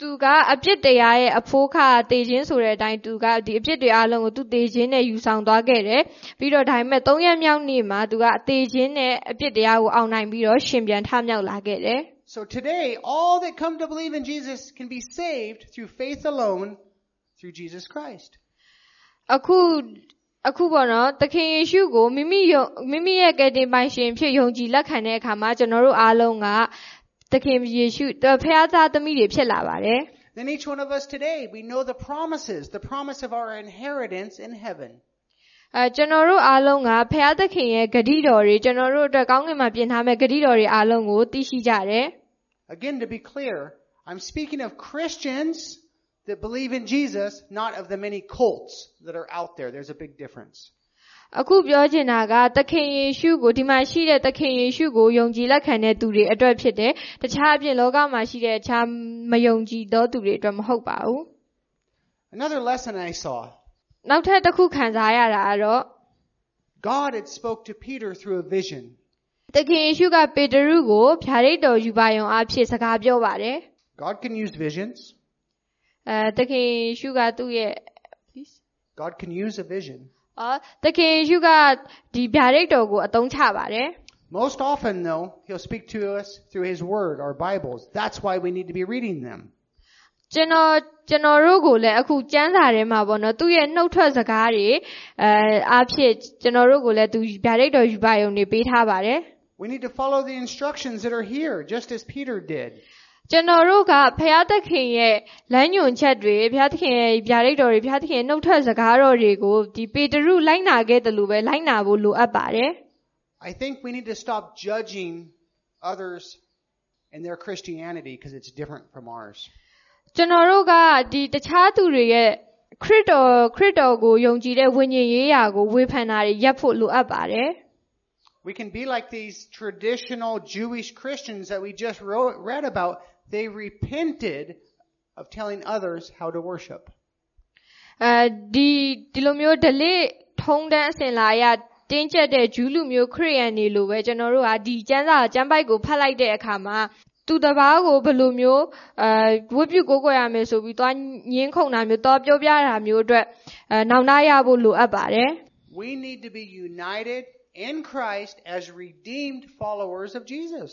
သူကအပြစ်တရားရဲ့အဖိုးခါတေခြင်းဆိုတဲ့အတိုင်းသူကဒီအပြစ်တွေအလုံးကိုသူတေခြင်းနဲ့ယူဆောင်သွားခဲ့တယ်ပြီးတော့ဒါပေမဲ့၃ရက်မြောက်နေ့မှာသူကအသေးခြင်းနဲ့အပြစ်တရားကိုအောင်နိုင်ပြီးတော့ရှင်ပြန်ထမြောက်လာခဲ့တယ် So today, all that come to believe in Jesus can be saved through faith alone, through Jesus Christ. အခုအခုပေါ့နော်သခင်ယေရှုကိုမိမိယုံမိမိရဲ့ကယ်တင်ပိုင်ရှင်ဖြစ်ယုံကြည်လက်ခံတဲ့အခါမှာကျွန်တော်တို့အားလုံးက သခင်ယေရှုဖခင်သားသမီးတွေဖြစ်လာပါတယ် Then each one of us today, we know the promises, the promise of our inheritance in heaven. အဲကျွန်တော်တို့အားလုံးကဖခင်သခင်ရဲ့ဂတိတော်တွေကျွန်တော်တို့အတွက်ကောင်းကင်မှာပြင်ထားမဲ့ဂတိတော်တွေအားလုံးကိုသိရှိကြတယ် Again, to be clear, I'm speaking of Christians that believe in Jesus, not of the many cults that are out there. There's a big difference. အခုပြောချင်တာကသခင်ယေရှုကိုဒီမှာရှိတဲ့သခင်ယေရှုကိုယုံကြည်လက်ခံတဲ့သူတွေအတွက်ဖြစ်တယ်။တခြားအပြင်လောကမှာရှိတဲ့အခြားမယုံကြည်သောသူတွေအတွက်မဟုတ်ပါဘူး Another lesson I saw. ။နောက်ထပ်တစ်ခုခံစားရတာကတော့ God had spoke to Peter through a vision. သခင်ယေရှုကပေတရုကိုဗျာဒိတ်တော်ယူပါယုံအဖြစ်စကားပြောပါတယ် God can use visions. ။အဲသခင်ယေရှုကသူ့ရဲ့ please God can use a vision. အော်သခင်ယေရှုကဒီဗျာဒိတ်တော်ကိုအသုံးချပါတယ်။ Most often, though, He'll speak to us through His Word, our Bibles. That's why we need to be reading them. ကျွန်တော်ကျွန်တော်တို့ကိုလည်းအခုကျမ်းစာထဲမှာပေါ့နော်သူ့ရဲ့နှုတ်ထွက်စကားတွေအဲအားဖြင့်ကျွန်တော်တို့ကိုလည်းသူဗျာဒိတ်တော်ယူပါယုံနေပေးထားပါတယ် We need to follow the instructions that are here, just as Peter did. ကျွန်တော်တို့ကဖျားသခင်ရဲ့လမ်းညွှန်ချက်တွေဖျားသခင်ရဲ့ဗျာဒိတ်တော်တွေဖျားသခင်ရဲ့နှုတ်ထွက်စကားတော်တွေကိုဒီပေတရုလိုက်နာခဲ့တယ်လို့ပဲလိုက်နာဖို့လိုအပ်ပါတယ် I think we need to stop judging others and their Christianity because it's different from ours. ကျွန်တော်တို့ကဒီတခြားသူတွေရဲ့ခရစ်တော်ခရစ်တော်ကိုယုံကြည်တဲ့ဝိညာဉ်ရေးရာကိုဝေဖန်တာတွေရပ်ဖို့လိုအပ်ပါတယ် We can be like these traditional Jewish Christians that we just wrote, read about. They repented of telling others how to worship. အဲဒီဒီလိုမျိုး delay ထုံးတန်းအစဉ်လာရတင်းကျပ်တဲ့ဂျူးလူမျိုးခရိယန်တွေလိုပဲကျွန်တော်တို့ကဒီကျမ်းစာကျမ်းပိုက်ကိုဖတ်လိုက်တဲ့အခါမှာသူတစ်ပါးကိုဘယ်လိုမျိုးအဲဝတ်ပြုကိုးကွယ်ရမယ်ဆိုပြီးသွားညင်းခုန်တာမျိုးသွားပြောပြတာမျိုးအတွက်အဲနောက်နှားရဖို့လိုအပ်ပါတယ် We need to be united in Christ as redeemed followers of Jesus.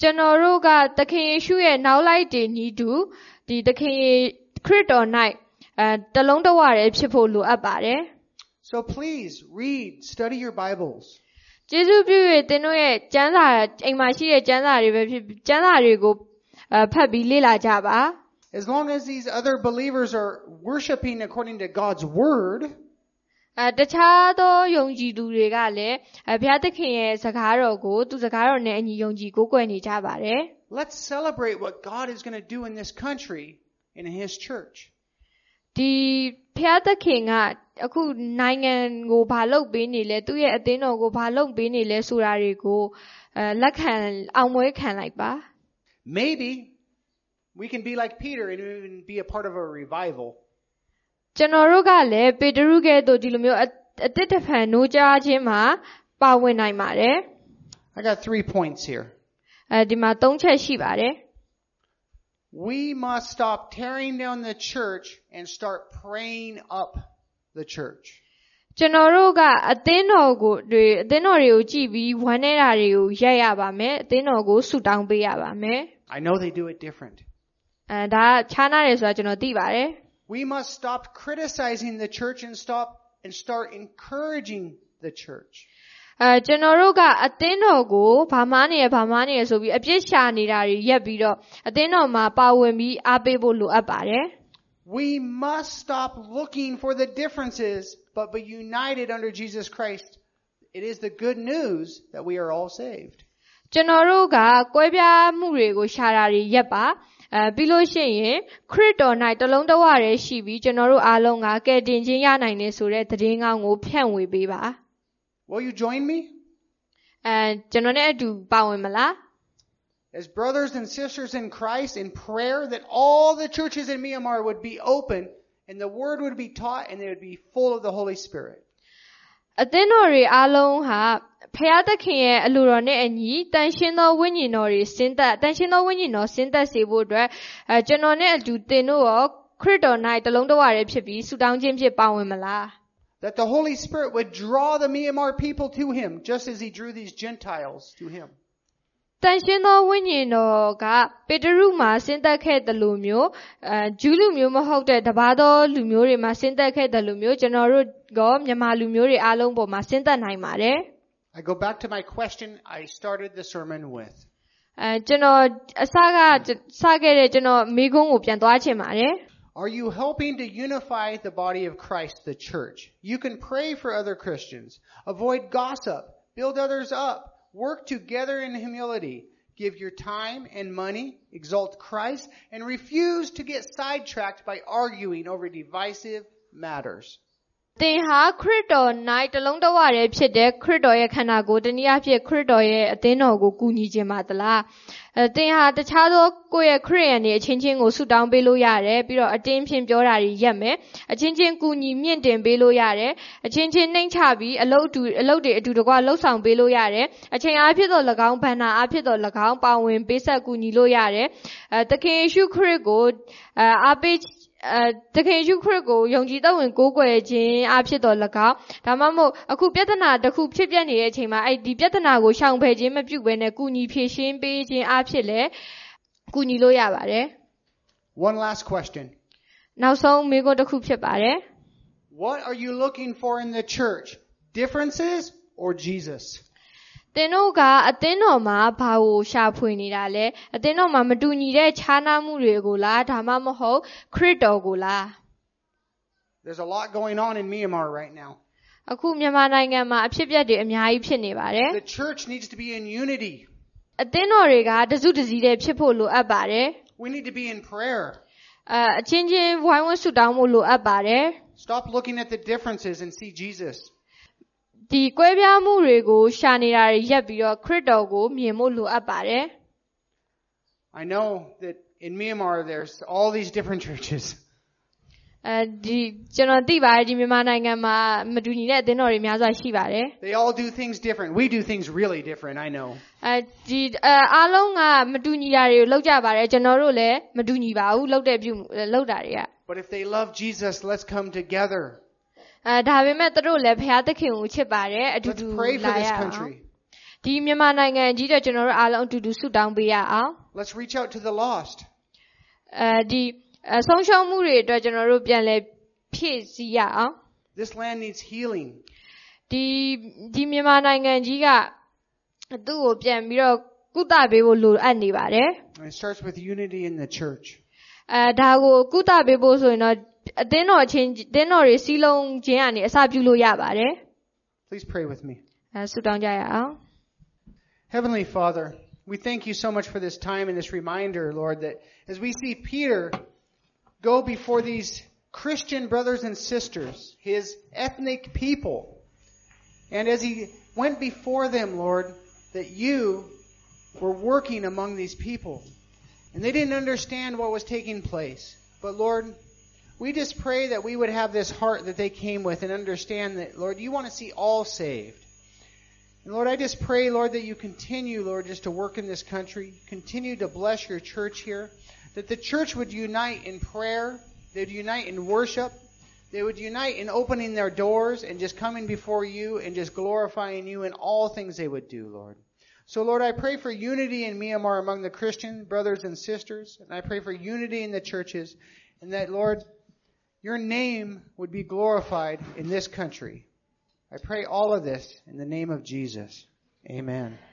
ကျွန်တော်တို့ကသခင်ယေရှုရဲ့နောက်လိုက်တည်နီးတူဒီသခင်ယေခရစ်တော်၌အဲတလုံးတဝရဖြစ်ဖို့လိုအပ်ပါတယ် So please read, study your Bibles. ကျေးဇူးပြု၍သင်တို့ရဲ့ကျမ်းစာအိမ်မှာရှိတဲ့ကျမ်းစာတွေပဲဖြစ်ကျမ်းစာတွေကိုအဲဖတ်ပြီးလေ့လာကြပါ as long as these other believers are worshiping according to God's word, အဲတခြားသောယုံကြည်သူတွေကလည်းအဲဘုရားသခင်ရဲ့စကားတော်ကိုသူစကားတော်နဲ့အညီယုံကြည်ကိုးကွယ်နေကြပါတယ် let's celebrate what God is going to do in this country and in His church. ဒီဘုရားသခင်ကအခုနိုင်ငံကိုဘာလုပ်ပေးနေလဲသူ့ရဲ့အသင်းတော်ကိုဘာလုပ်ပေးနေလဲဆိုတာတွေကိုအဲလက်ခံအောင်မွေးခံလိုက်ပါ Maybe we can be like Peter and even be a part of a revival. ကျွန်တော်တို့ကလည်းပေတရုကဲ့သို့ဒီလိုမျိုးအအသစ်တစ်ဖန်နိုးကြားခြင်းမှာပါဝင်နိုင်ပါတယ် I got three points here. အဲဒီမှာ၃ချက်ရှိပါတယ် We must stop tearing down the church and start praying up the church. ကျွန်တော်တို့ကအသင်းတော်ကိုတွေအသင်းတော်တွေကိုကြည့်ပြီးဝမ်းနေတာတွေကိုရက်ရပါမယ်အသင်းတော်ကိုဆူတောင်းပေးရပါမယ် I know they do it different. အဲဒါခြားနာတယ်ဆိုတာကျွန်တော်သိပါတယ် We must stop criticizing the church and stop and start encouraging the church. အဲကျွန်တော်တို့ကအသင်းတော်ကိုဗမာနေရဗမာနေရဆိုပြီးအပြစ်ရှာနေတာတွေရက်ပြီးတော့အသင်းတော်မှာပါဝင်ပြီးအားပေးဖို့လိုအပ်ပါတယ် We must stop looking for the differences, but be united under Jesus Christ. It is the good news that we are all saved. ကျွန်တော်တို့ကကွဲပြားမှုတွေကိုရှာတာတွေရက်ပါ အဲပြီးလို့ရှိရင်ခရစ်တော်၌တလုံးတဝရဲရှိပြီးကျွန်တော်တို့အားလုံးကကယ်တင်ခြင်းရနိုင်တယ်ဆိုတဲ့သတင်းကောင်းကိုဖြန့်ဝေပေးပါ Will you join me? အဲကျွန်တော်နဲ့အတူပါဝင်မလား As brothers and sisters in Christ in prayer that all the churches in Myanmar would be open and the word would be taught and they would be full of the Holy Spirit. အသင်းတော်တွေအားလုံးဟာ ဖျားသခင်ရဲ့အလိုတော်နဲ့အညီတန်ရှင်းသောဝိညာဉ်တော်တွေဆင်းသက်တန်ရှင်းသောဝိညာဉ်တော်ဆင်းသက်စေဖို့အတွက်အဲကျွန်တော်နဲ့အတူသင်တို့ရောခရစ်တော်၌တလုံးတဝရဲဖြစ်ပြီးဆုတောင်းခြင်းဖြစ်ပါဝင်မလား That the Holy Spirit would draw the Myanmar people to Him just as He drew these Gentiles to Him. တန်ရှင်းသောဝိညာဉ်တော်ကပေတရုမှာဆင်းသက်ခဲ့တယ်လို့မျိုးအဲဂျူးလူမျိုးမဟုတ်တဲ့တပါးသောလူမျိုးတွေမှာဆင်းသက်ခဲ့တယ်လို့မျိုးကျွန်တော်တို့ကမြန်မာလူမျိုးတွေအားလုံးပေါ်မှာဆင်းသက်နိုင်ပါတယ် I go back to my question I started the sermon with. အဲကျွန်တော်အစကစခဲ့တဲ့ကျွန်တော်မိကုန်းကိုပြန်သွားချင်ပါတယ် Are you helping to unify the body of Christ, the church? You can pray for other Christians, avoid gossip, build others up, work together in humility, give your time and money, exalt Christ, and refuse to get sidetracked by arguing over divisive matters. သင်ဟာခရစ်တော်၌တလုံးတဝရဲဖြစ်တဲ့ခရစ်တော်ရဲ့ခန္ဓာကိုယ်တနည်းအားဖြင့်ခရစ်တော်ရဲ့အသင်းတော်ကိုကူညီခြင်းပါသလားအဲသင်ဟာတခြားသောကိုယ့်ရဲ့ခရစ်ယာန်တွေအချင်းချင်းကိုဆုတောင်းပေးလို့ရတယ်ပြီးတော့အတင်းဖြင့်ပြောတာတွေရက်မယ်အချင်းချင်းကူညီမြင့်တင်ပေးလို့ရတယ်အချင်းချင်းနှိမ့်ချပြီးအလုပ်အတူအလုပ်တွေအတူတကွလှုပ်ဆောင်ပေးလို့ရတယ်အချိန်အားဖြင့်တော့၎င်းဘန္နာအားဖြင့်တော့၎င်းပါဝင်ပေးဆက်ကူညီလို့ရတယ်အဲသခင်ယေရှုခရစ်ကိုအဲအားပေး အဲတခင်ယေရှုခရစ်ကိုယုံကြည်တော်ဝင်ကိုးကွယ်ခြင်းအဖြစ်တော်၎င်းဒါမှမဟုတ်အခုပြဿနာတစ်ခုဖြစ်ပြနေတဲ့အချိန်မှာအဲ့ဒီပြဿနာကိုရှောင်ဖယ်ခြင်းမပြုဘဲနဲ့ကုညီဖြေရှင်းပေးခြင်းအဖြစ်လည်းကုညီလို့ရပါတယ် One last question. နောက်ဆုံးမိကုန်းတစ်ခုဖြစ်ပါတယ် What are you looking for in the church? Differences or Jesus? သင်တို့ကအသင်းတော်မှာဘာကိုရှာဖွေနေတာလဲအသင်းတော်မှာမတူညီတဲ့ခြားနားမှုတွေကိုလားဒါမှမဟုတ်ခရစ်တော်ကိုလား There's a lot going on in Myanmar right now. အခုမြန်မာနိုင်ငံမှာအဖြစ်အပျက်တွေအများကြီးဖြစ်နေပါတယ် The church needs to be in unity. အသင်းတော်တွေကတစုတစည်းတည်းဖြစ်ဖို့လိုအပ်ပါတယ် We need to be in prayer. အဲအချင်းချင်းဝိုင်းဝန်းဆုတောင်းဖို့လိုအပ်ပါတယ် Stop looking at the differences and see Jesus. ဒီကွဲပြားမှုတွေကိုရှာနေတာတွေရက်ပြီးတော့ခရစ်တော်ကိုမြင်ဖို့လိုအပ်ပါတယ် I know that in Myanmar there's all these different churches. အဲဒီကျွန်တော်သိပါတယ်ဒီမြန်မာနိုင်ငံမှာမတူညီတဲ့အသင်းတော်တွေများစွာရှိပါတယ် They all do things different. We do things really different, I know. အဲဒီအဲအားလုံးကမတူညီတာတွေကိုလောက်ကြပါတယ်ကျွန်တော်တို့လည်းမတူညီပါဘူးလောက်တဲ့ပြုလောက်တာတွေက But if they love Jesus, let's come together. အဲဒါပေမဲ့သူတို့လည်းဘုရားသခင်ကိုချစ်ပါတယ်အတူ Let's တူ pray for လာ this ရအောင် country. ဒီမြန်မာနိုင်ငံကြီးတော့ကျွန်တော်တို့အားလုံးအတူတူဆုတောင်းပေးရအောင် Let's reach out to the lost. အဲဒီအဆုံးရှုံးမှုတွေအတွက်ကျွန်တော်တို့ပြန်လဲဖြည့်ဆည်းရအောင် This land needs healing. ဒီဒီမြန်မာနိုင်ငံကြီးကသူ့ကိုပြန်ပြီးတော့ကုသပေးဖို့လိုအပ်နေပါတယ် And it starts with unity in the church. အဲဒါကိုကုသပေးဖို့ဆိုရင်တော့ အသင်းတော်ချင်းအသင်းတော်တွေစီးလုံးခြင်းကနေအစပြုလို့ရပါတယ် Please pray with me. အဲဆုတောင်းကြရအောင် Heavenly Father, we thank you so much for this time and this reminder, Lord, that as we see Peter go before these Christian brothers and sisters, his ethnic people, and as he went before them, Lord, that you were working among these people. And they didn't understand what was taking place. But Lord, we just pray that we would have this heart that they came with and understand that, Lord, you want to see all saved. And Lord, I just pray, Lord, that you continue, Lord, just to work in this country. Continue to bless your church here. That the church would unite in prayer. They would unite in worship. They would unite in opening their doors and just coming before you and just glorifying you in all things they would do, Lord. So, Lord, I pray for unity in Myanmar among the Christian brothers and sisters. And I pray for unity in the churches. And that, Lord, your name would be glorified in this country. I pray all of this in the name of Jesus. Amen.